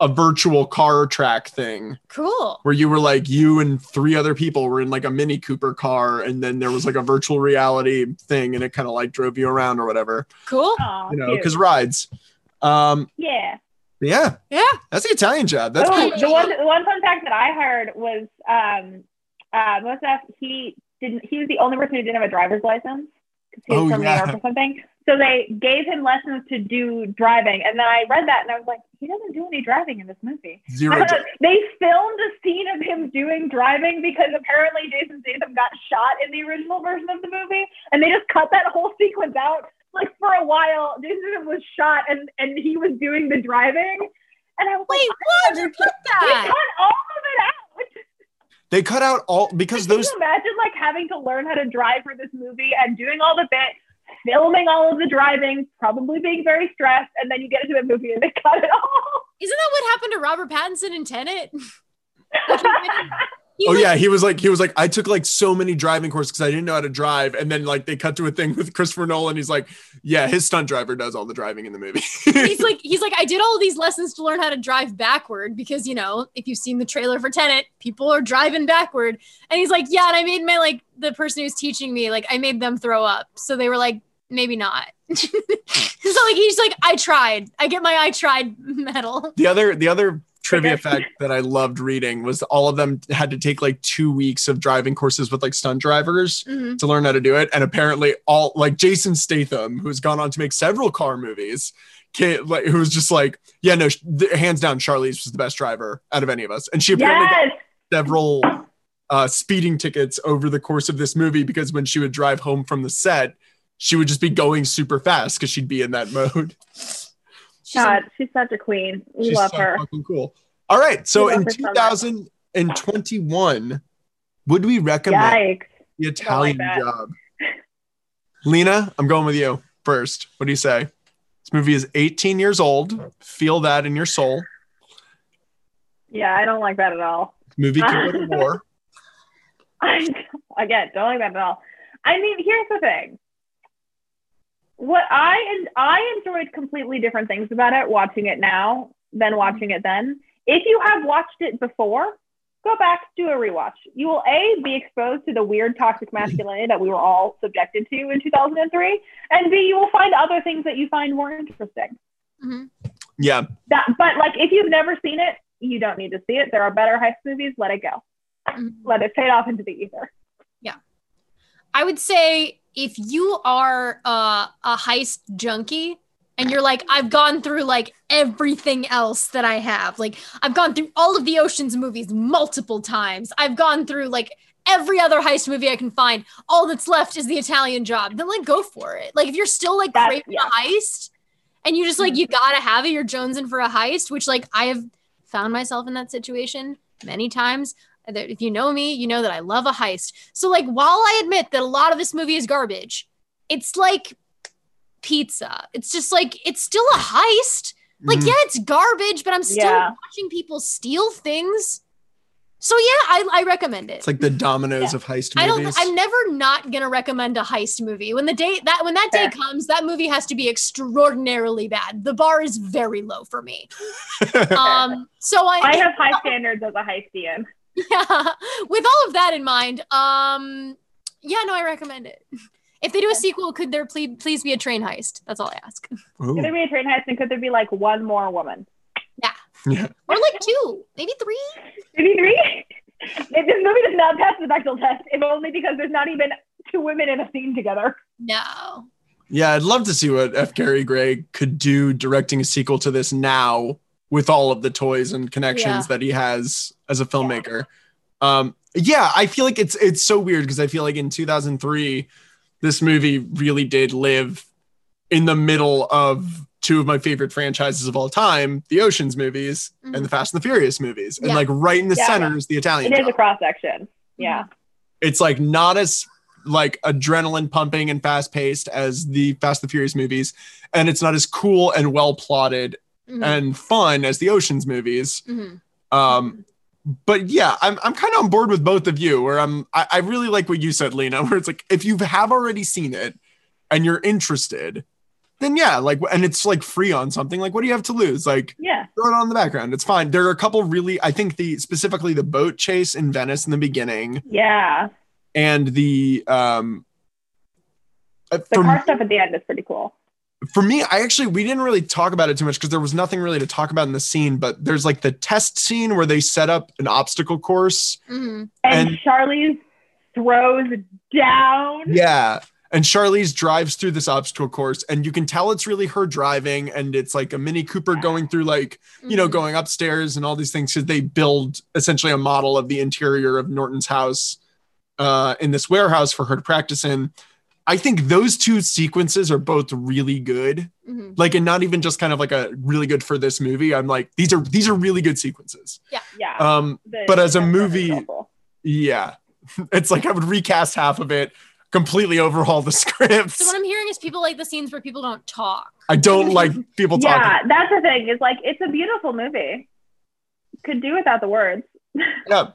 a virtual car track thing
Cool.
where you were like you and three other people were in like a Mini Cooper car, and then there was like a virtual reality thing, and it kind of like drove you around or whatever,
Cool.
Aw,
you know, because rides. Um,
yeah.
yeah,
Yeah.
that's the Italian job. That's
oh,
cool.
the one the one fun fact that I heard was um uh Mos Def he didn't he was the only person who didn't have a driver's license because he was
Oh,
from
yeah.
New York or something. So they gave him lessons to do driving, and then I read that and I was like, he doesn't do any driving in this movie.
Zero. Uh, job.
they filmed a scene of him doing driving because apparently Jason Statham got shot in the original version of the movie, and they just cut that whole sequence out. Like for a while, Jason Statham was shot and and he was doing the driving, and I was
Wait,
like,
why'd you put
they
that?
cut all of it out.
They cut out all because
Can
those
you imagine like having to learn how to drive for this movie and doing all the bit, filming all of the driving, probably being very stressed, and then you get into the movie and they [laughs] cut it all.
Isn't that what happened to Robert Pattinson in Tenet? [laughs] Like, he went- he
Oh
was-
yeah, he was like he was like I took like so many driving courses because I didn't know how to drive, and then like they cut to a thing with Christopher Nolan. He's like, yeah, his stunt driver does all the driving in the movie.
he's like [laughs] he's like I did all these lessons to learn how to drive backward because you know if you've seen the trailer for Tenet, people are driving backward, and he's like yeah, and I made my like the person who's teaching me like I made them throw up, so they were like maybe not. [laughs] so like he's like I tried, I get my I tried medal.
the other the other trivia fact that I loved reading was all of them had to take like two weeks of driving courses with like stunt drivers
Mhm.
to learn how to do it, and apparently all like Jason Statham, who's gone on to make several car movies. Can, like, who was just like, yeah, no, sh- hands down, Charlize was the best driver out of any of us, and she apparently got several uh, speeding tickets over the course of this movie because when she would drive home from the set, she would just be going super fast because she'd be in that mode.
She's
God, she's such a queen. We
She's
love
so
her.
fucking cool. All right, so in
her so
2021, would we recommend
Yikes.
the Italian
that.
Job? Lena, I'm going with you first. What do you say? This movie is 18 years old. Feel that in your soul.
Yeah, I don't like that at all.
This movie can go to [laughs] war.
I again don't like that at all. I mean, here's the thing. What I and I enjoyed completely different things about it watching it now than watching it then. If you have watched it before, go back, do a rewatch. You will a be exposed to the weird toxic masculinity that we were all subjected to in 2003, and b you will find other things that you find more interesting.
Mhm.
Yeah,
That, but like if you've never seen it, you don't need to see it. There are better heist movies. Let it go.
Mhm.
Let it fade off into the ether. Yeah.
I would say if you are uh, a heist junkie and you're like, I've gone through like everything else that I have, like I've gone through all of the Ocean's movies multiple times. I've gone through like every other heist movie I can find. All that's left is the Italian job. Then like go for it. Like if you're still like
That's-
craving
yeah.
a heist and you just like you gotta have it, you're jonesing for a heist, which like I have found myself in that situation many times that if you know me, you know that I love a heist. So like while I admit that a lot of this movie is garbage, it's like pizza. It's just like it's still a heist. Like
Mhm.
yeah, it's garbage, but I'm still
Yeah.
watching people steal things. So yeah, I, I recommend it.
it's like the Domino's of heist
I don't.
movies.
I'm never not gonna recommend a heist movie. When the day that when that day
Fair.
comes, that movie has to be extraordinarily bad. The bar is very low for me. [laughs] Um. So I,
I have high standards as a heistian.
Yeah. [laughs] With all of that in mind, um, yeah, no, I recommend it. If they do a sequel, could there please please be a train heist? That's all I ask.
Ooh,
Could there be a train heist and could there be like one more woman?
yeah.
Or like two, maybe three.
Maybe three? if this movie does not pass the Bechdel test, if only because there's not even two women in a scene together.
No.
Yeah, I'd love to see what F. Gary Gray could do directing a sequel to this now with all of the toys and connections
Yeah.
that he has as a filmmaker. Um, yeah, I feel like it's it's so weird because I feel like in 2003, this movie really did live in the middle of two of my favorite franchises of all time, the Ocean's movies
Mhm.
and the Fast and the Furious movies. And like right in the
Yeah.
center is the Italian.
It is
Job
a cross section. Yeah.
it's like not as like adrenaline pumping and fast paced as the Fast and the Furious movies, and it's not as cool and well plotted
Mhm.
and fun as the Ocean's movies.
Mhm.
Um, but yeah, I'm I'm kind of on board with both of you. Where I'm, I, I really like what you said, Lena. [laughs] Where it's like if you have already seen it and you're interested, then yeah, like, and it's like free on something. Like, what do you have to lose? Like,
Yeah.
throw it on in the background. It's fine. There are a couple really, I think the specifically the boat chase in Venice in the beginning
Yeah.
and the um. uh,
The car stuff at the end is pretty cool.
For me, I actually we didn't really talk about it too much because there was nothing really to talk about in the scene. But there's like the test scene where they set up an obstacle course.
Mhm.
And,
And-
Charlize throws down.
Yeah. And Charlize drives through this obstacle course, and you can tell it's really her driving, and it's like a Mini Cooper going through like you know,
Mhm.
going upstairs and all these things because they build essentially a model of the interior of Norton's house uh, in this warehouse for her to practice in. I think those two sequences are both really good.
Mhm.
Like, and not even just kind of like a really good for this movie. I'm like, these are these are really good sequences.
Yeah. Yeah.
Um,
The-
but as a
the front is
movie-
awful.
yeah, [laughs] it's like I would recast half of it, completely overhaul the [laughs] scripts.
So what I'm hearing is people like the scenes where people don't talk.
I don't [laughs] like people talking.
Yeah, that's the thing. Is like it's a beautiful movie. Could do without the words.
Yeah.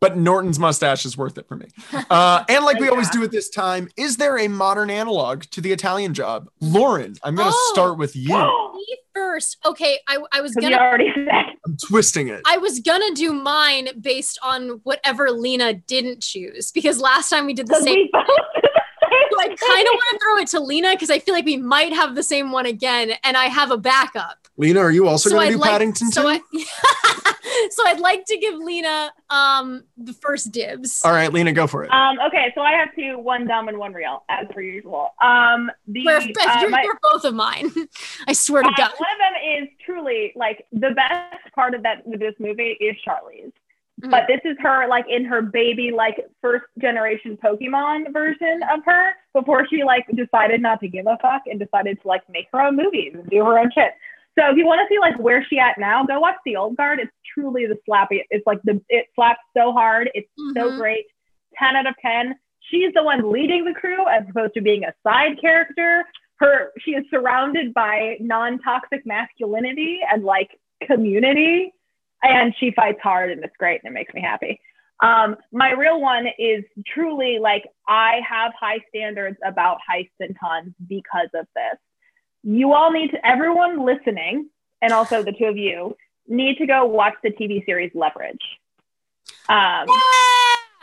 But Norton's mustache is worth it for me. Uh, and like [laughs] we always do at this time, is there a modern analog to the Italian job? Lauren, I'm going to
Oh.
start with you.
Me first. Okay, I, I was gonna
already [laughs] said.
I'm twisting it.
I was gonna do mine based on whatever Lena didn't choose because last time we did the same.
we both did the same
So I kind of want to throw it to Lena because I feel like we might have the same one again, and I have a backup.
Lena, are you also
so
going
I'd
to do
like,
Paddington
so
too?
I, [laughs] [laughs] so I'd like to give Lena um the first dibs.
All right, Lena, go for it.
Um, okay, so I have two, one dumb and one real, as per usual. Um, the
Where,
uh,
you're,
my-
you're both of mine. [laughs] I swear to
uh,
God.
one of them is truly like the best part of that this movie is Charlize.
Mhm.
But this is her like in her baby like first generation Pokemon version of her before she like decided not to give a fuck and decided to like make her own movies and do her own shit. So if you want to see like where she at now, go watch The Old Guard. It's truly the slappy. It's like the it slaps so hard. It's so
Mhm.
great. Ten out of ten. She's the one leading the crew as opposed to being a side character. Her she is surrounded by non-toxic masculinity and like community and she fights hard and it's great and it makes me happy. Um, my real one is truly like I have high standards about heists and cons because of this. You all need to, everyone listening, and also the two of you, need to go watch the TV series Leverage. Um,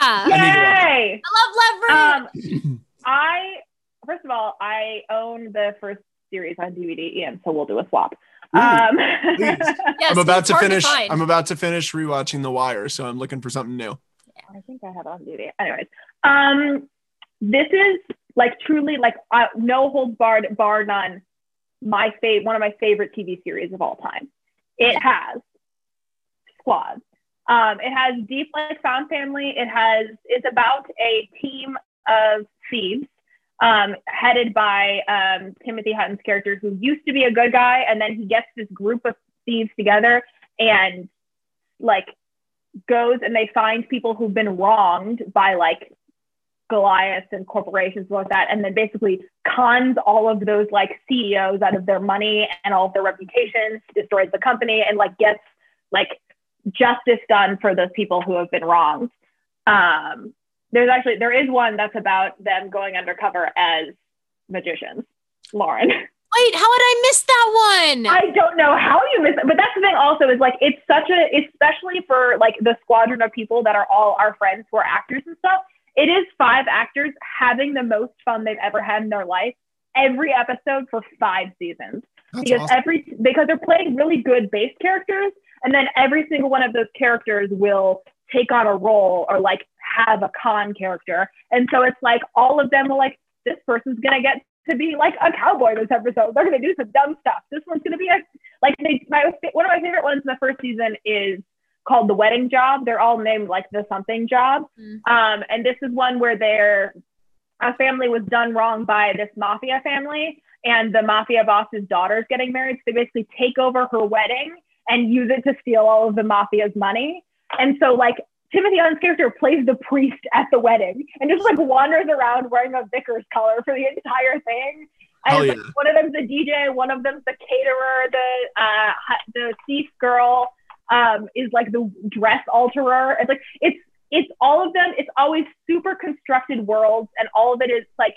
Yeah.
need to watch
yay!
I love leverage.
Um, I first of all, I own the first series on DVD, Ian, so we'll do a swap.
Ooh,
Um, [laughs]
yes,
I'm about to finish.
find.
I'm about to finish rewatching The Wire, so I'm looking for something new.
I think I had it on DVD. Anyways, um, this is like truly like uh, no holds barred, bar none. My favorite, one of my favorite TV series of all time. It has squads. Um, it has deep like found family. It has it's about a team of thieves um, headed by um, Timothy Hutton's character, who used to be a good guy, and then he gets this group of thieves together and like goes and they find people who've been wronged by like Goliath and corporations like that, and then basically cons all of those like CEOs out of their money and all of their reputations, destroys the company, and like gets like justice done for those people who have been wronged. Um, there's actually there is one that's about them going undercover as magicians. Lauren.
Wait, how would I miss that one?
I don't know how you miss it, but that's the thing. Also, is like it's such a, especially for like the squadron of people that are all our friends who are actors and stuff. It is five actors having the most fun they've ever had in their life every episode for five seasons
That's
because
awesome.
every because they're playing really good base characters, and then every single one of those characters will take on a role or like have a con character, and so it's like all of them are like this person's gonna get to be like a cowboy this episode. They're gonna do some dumb stuff. This one's gonna be a like they, my one of my favorite ones in the first season is called the wedding job. They're all named like the something job.
Mm.
Um, and this is one where they're a family was done wrong by this mafia family, and the mafia boss's daughter is getting married. So they basically take over her wedding and use it to steal all of the mafia's money. And so like Timothy Hutton's character plays the priest at the wedding and just like wanders around wearing a vicar's collar for the entire thing. And
Hell yeah.
like, one of them's the DJ, one of them's the caterer, the uh, the thief girl um, is like the dress alterer. It's like it's it's all of them. It's always super constructed worlds, and all of it is like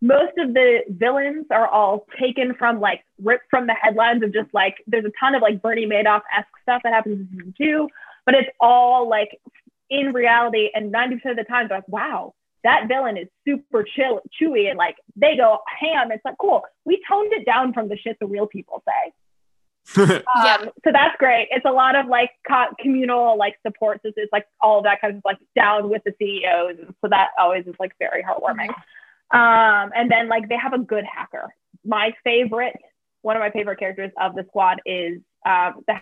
most of the villains are all taken from like ripped from the headlines of just like there's a ton of like Bernie Madoff esque stuff that happens in season two, but it's all like in reality. And 90% of the time, they're like, wow, that villain is super chill, chewy, and like they go ham. It's like, cool. We toned it down from the shit the real people say. Um,
Yeah.
So that's great. It's a lot of like co- communal like support. This is like all of that kind of like down with the CEOs. So that always is like very heartwarming. Um, and then like they have a good hacker. My favorite, one of my favorite characters of the squad is um, the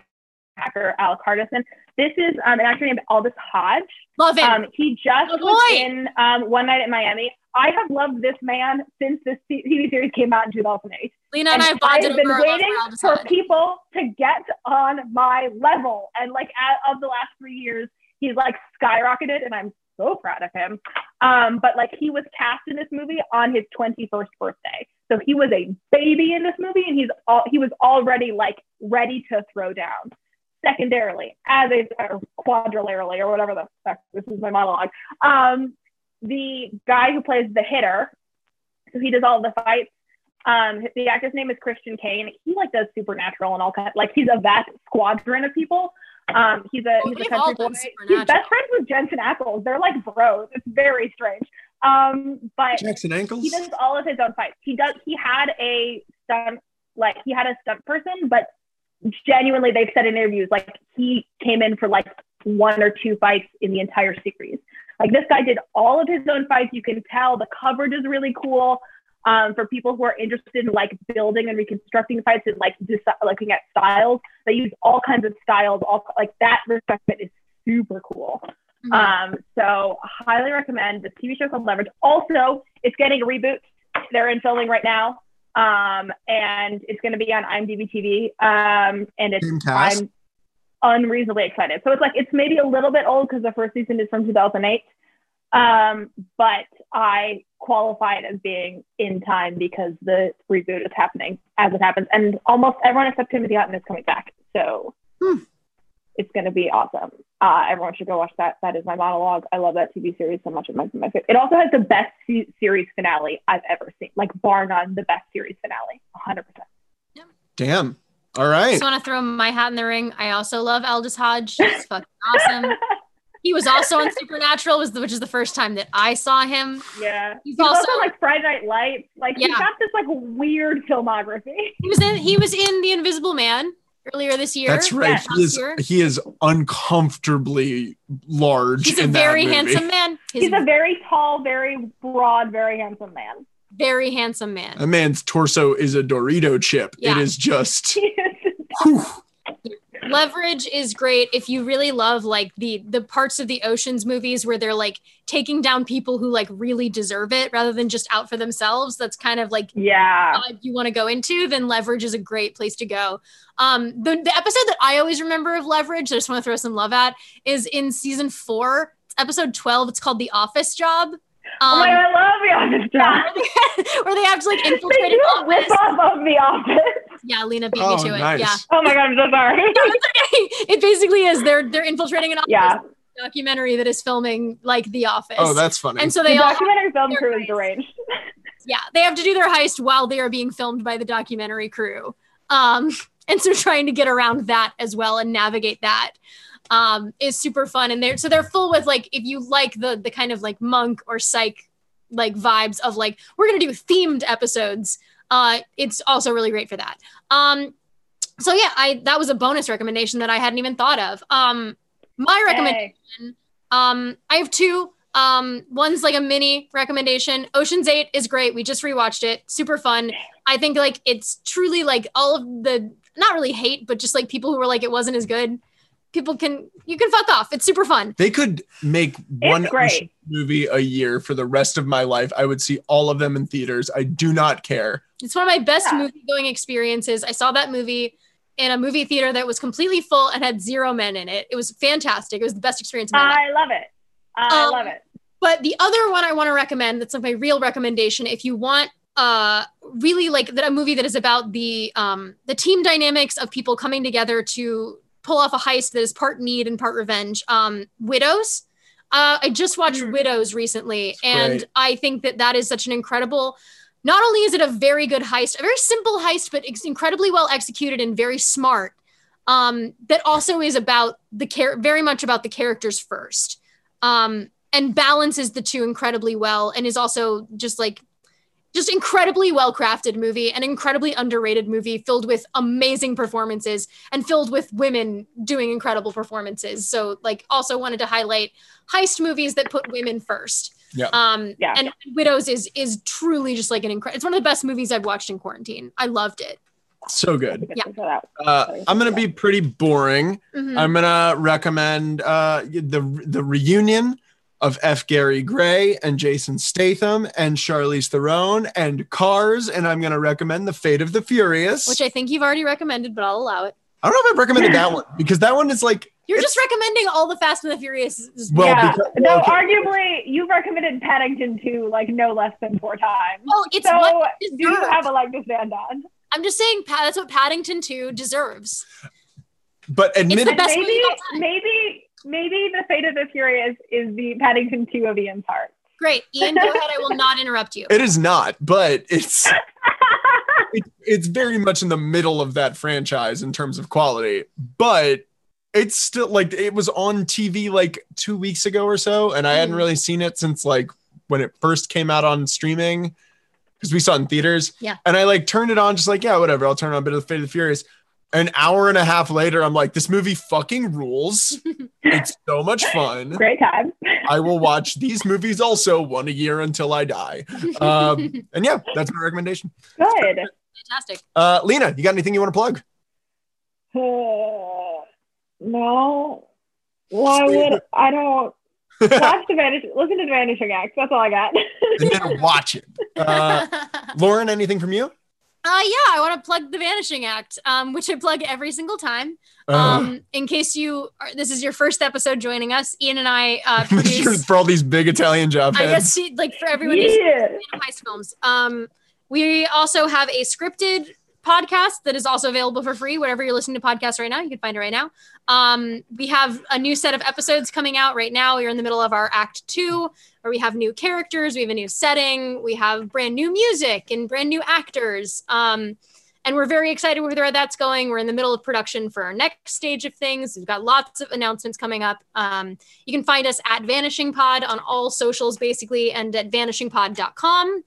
hacker Alec Hardison. This is um, an actor named Aldis Hodge.
Love him.
Um, he just
Good
was in um, One Night at Miami. I have loved this man since this TV series came out in 2008.
Lena and,
and
I
I've
bonded
been
over our love
waiting
for
people to get on my level. And like at, of the last three years, he's like skyrocketed, and I'm so proud of him. Um, but like he was cast in this movie on his 21st birthday, so he was a baby in this movie, and he's all he was already like ready to throw down. Secondarily, as a or quadrilarily or whatever the fuck, this is my monologue. Um, the guy who plays the hitter, so he does all the fights. Um, the actor's name is Christian Kane. He like does supernatural and all kind like he's a vast squadron of people. Um, he's a
Well,
he's a country boy. He's best friends with Jensen Ackles. They're like bros. It's very strange. Um, but
Jackson ankles.
he does all of his own fights. He does. He had a stunt, like he had a stunt person, but genuinely, they've said in interviews like he came in for like one or two fights in the entire series. Like this guy did all of his own fights. You can tell the coverage is really cool. Um, for people who are interested in like building and reconstructing fights and like deci- looking at styles, they use all kinds of styles. All like that respect is super cool.
Mhm.
Um, so highly recommend the TV show called Leverage. Also, it's getting a reboot. They're in filming right now. Um, and it's going to be on IMDb TV. Um, and it's
Same cast.
I'm unreasonably excited. So it's like it's maybe a little bit old because the first season is from 2008. Um, but I qualify it as being in time because the reboot is happening as it happens, and almost everyone except Timothy Hutton is coming back. So
Hmm.
it's going to be awesome. Uh, everyone should go watch that. That is my monologue. I love that TV series so much. It might be my favorite. It also has the best se- series finale I've ever seen, like bar none, the best series finale, 100. percent
Damn. All right.
I just want to throw my hat in the ring. I also love Aldis Hodge. He's fucking awesome. [laughs] He was also on Supernatural, was the, which is the first time that I saw him.
Yeah,
He's
he's, also,
also-
like Friday Night Lights. Like he's
Yeah.
got this like weird filmography.
He was in he was in The Invisible Man earlier this year.
That's right.
Yes.
He is
year.
he is uncomfortably large.
He's a
in that
very
movie.
handsome man. He's,
He's a very tall, very broad, very handsome man.
Very handsome man.
A man's torso is a Dorito chip. It
Yeah.
is just. [laughs]
Leverage is great if you really love like the the parts of the Oceans movies where they're like taking down people who like really deserve it rather than just out for themselves. That's kind of like
yeah.
vibe you want to go into, then Leverage is a great place to go. Um, the, the episode that I always remember of Leverage, that I just want to throw some love at, is in season four, episode 12. It's called The Office Job. Um,
oh my god, I love the office job.
where, they, where they have to like
They
infiltrate
do
an
a rip
office.
off of the office.
Yeah, Lena beat
Oh,
me to it. Yeah.
Oh my god, I'm so sorry. [laughs]
it basically is. They're they're infiltrating an office
Yeah.
documentary that is filming like The Office.
Oh, that's funny.
and so
the
all
documentary film
their
crew is
face.
deranged.
yeah they have to do their heist while they are being filmed by the documentary crew um and so trying to get around that as well and navigate that um is super fun and they're so they're full with like if you like the the kind of like monk or psych like vibes of like we're gonna do themed episodes uh it's also really great for that um so yeah i that was a bonus recommendation that i hadn't even thought of um my recommendation
Hey.
um, I have two. Um, one's like a mini recommendation. Ocean's Eight is great. We just rewatched it. Super fun. I think like it's truly like all of the not really hate, but just like people who were like it wasn't as good. People can you can fuck off. It's super fun.
they could make one
great.
Movie a year for the rest of my life. I would see all of them in theaters. I do not care.
It's one of my best
Yeah.
movie going experiences. I saw that movie in a movie theater that was completely full and had zero men in it. It was fantastic. It was the best experience of my life.
I love it. I
Um,
love it.
But the other one I want to recommend that's like my real recommendation if you want uh really like that a movie that is about the um the team dynamics of people coming together to pull off a heist that is part need and part revenge. Um Widows. Uh I just watched
Hmm.
Widows recently and
great.
I think that that is such an incredible not only is it a very good heist, a very simple heist, but it's incredibly well executed and very smart. Um, that also is about the care, very much about the characters first, um, and balances the two incredibly well, and is also just like just incredibly well crafted movie, an incredibly underrated movie filled with amazing performances and filled with women doing incredible performances. So, like, also wanted to highlight heist movies that put women first.
Yeah.
Um,
Yeah.
and Widows is is truly just like an incredible. It's one of the best movies I've watched in quarantine. I loved it.
So good.
Yeah.
Yeah.
Uh, I'm gonna be pretty boring.
Mhm.
I'm gonna recommend uh, the the reunion of F. Gary Gray and Jason Statham and Charlize Theron and Cars, and I'm gonna recommend The Fate of the Furious.
which I think you've already recommended, but I'll allow it.
I don't know if I've recommended that one because that one is like
You're just recommending all the Fast and the Furious.
Well,
yeah.
because-
no,
okay.
arguably, you've recommended Paddington 2 like no less than four times.
well, it's
so,
what
do you have a leg to stand on?
I'm just saying, That's what Paddington 2 deserves.
but admit it,
maybe,
of all time.
maybe, maybe the fate of the Furious is the Paddington 2 of Ian's heart.
Great, Ian. Go ahead. I will not interrupt you.
it is not, but it's [laughs] it, it's very much in the middle of that franchise in terms of quality, but it's still like it was on TV like two weeks ago or so, and I hadn't
Mhm.
really seen it since like when it first came out on streaming because we saw it in theaters.
Yeah.
And I like turned it on, just like, yeah, whatever, I'll turn on a bit of the Fate of the Furious. An hour and a half later, I'm like, this movie fucking rules. [laughs] it's so much fun.
Great time.
I will watch these movies also one a year until I die. Um, [laughs] and yeah, that's my recommendation.
Good.
Fantastic.
Uh, Lena, you got anything you want to plug?
Uh, no. Why would I don't [laughs] watch the Vanish? Listen to the Vanishing Acts. That's all I got.
then watch it. Uh, Lauren, anything from you?
Uh, yeah, I want to plug the Vanishing Act, um, which I plug every single time.
Uh,
Um, in case you are, this is your first episode joining us, Ian and I uh, [laughs] produce.
for all these big Italian job
I
heads.
guess she, like for everyone
yeah.
fan of heist films. Um, we also have a scripted podcast that is also available for free. Wherever you're listening to podcasts right now, you can find it right now. Um, we have a new set of episodes coming out right now. We're in the middle of our act two, where we have new characters, we have a new setting, we have brand new music and brand new actors. Um, and we're very excited with where that's going. We're in the middle of production for our next stage of things. We've got lots of announcements coming up. Um, you can find us at Vanishing Pod on all socials, basically, and at vanishingpod.com.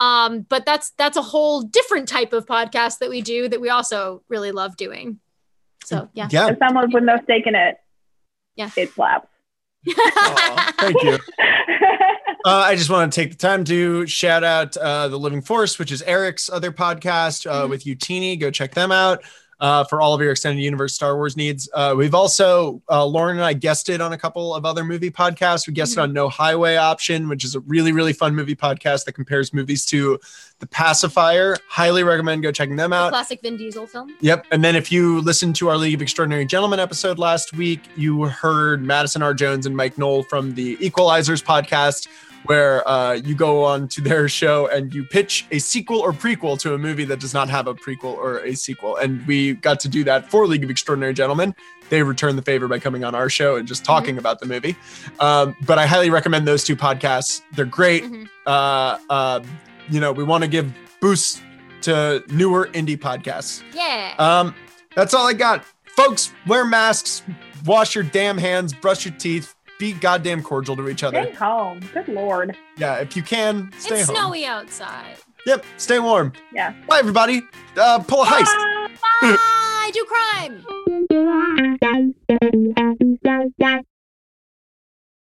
Um, but that's that's a whole different type of podcast that we do that we also really love doing. So yeah.
Yeah.
As someone with no stake in it,
Yeah.
it slaps. [laughs]
Aw, thank you. [laughs] Uh, I just want to take the time to shout out uh, the Living Force, which is Eric's other podcast uh,
Mhm.
with Utini. Go check them out uh, for all of your extended universe Star Wars needs. Uh, we've also uh, Lauren and I guested on a couple of other movie podcasts. We guested
Mhm.
on No Highway Option, which is a really really fun movie podcast that compares movies to The Pacifier. Highly recommend go checking them out.
Classic Vin Diesel film.
Yep. And then if you listened to our League of Extraordinary Gentlemen episode last week, you heard Madison R. Jones and Mike Knoll from the Equalizers podcast, where uh, you go on to their show and you pitch a sequel or prequel to a movie that does not have a prequel or a sequel. And we got to do that for League of Extraordinary Gentlemen. They returned the favor by coming on our show and just talking about the movie. Um, but I highly recommend those two podcasts. They're great.
Mhm.
Uh, uh, you know, we want to give boosts to newer indie podcasts.
Yeah.
Um, that's all I got. Folks, wear masks, wash your damn hands, brush your teeth, be goddamn cordial to each other.
Stay home. Good lord.
Yeah, if you can, stay
it's
home.
snowy outside.
Yep, stay warm.
Yeah.
Bye, everybody. Uh, pull a heist.
Bye.
Bye. Do crime. [laughs]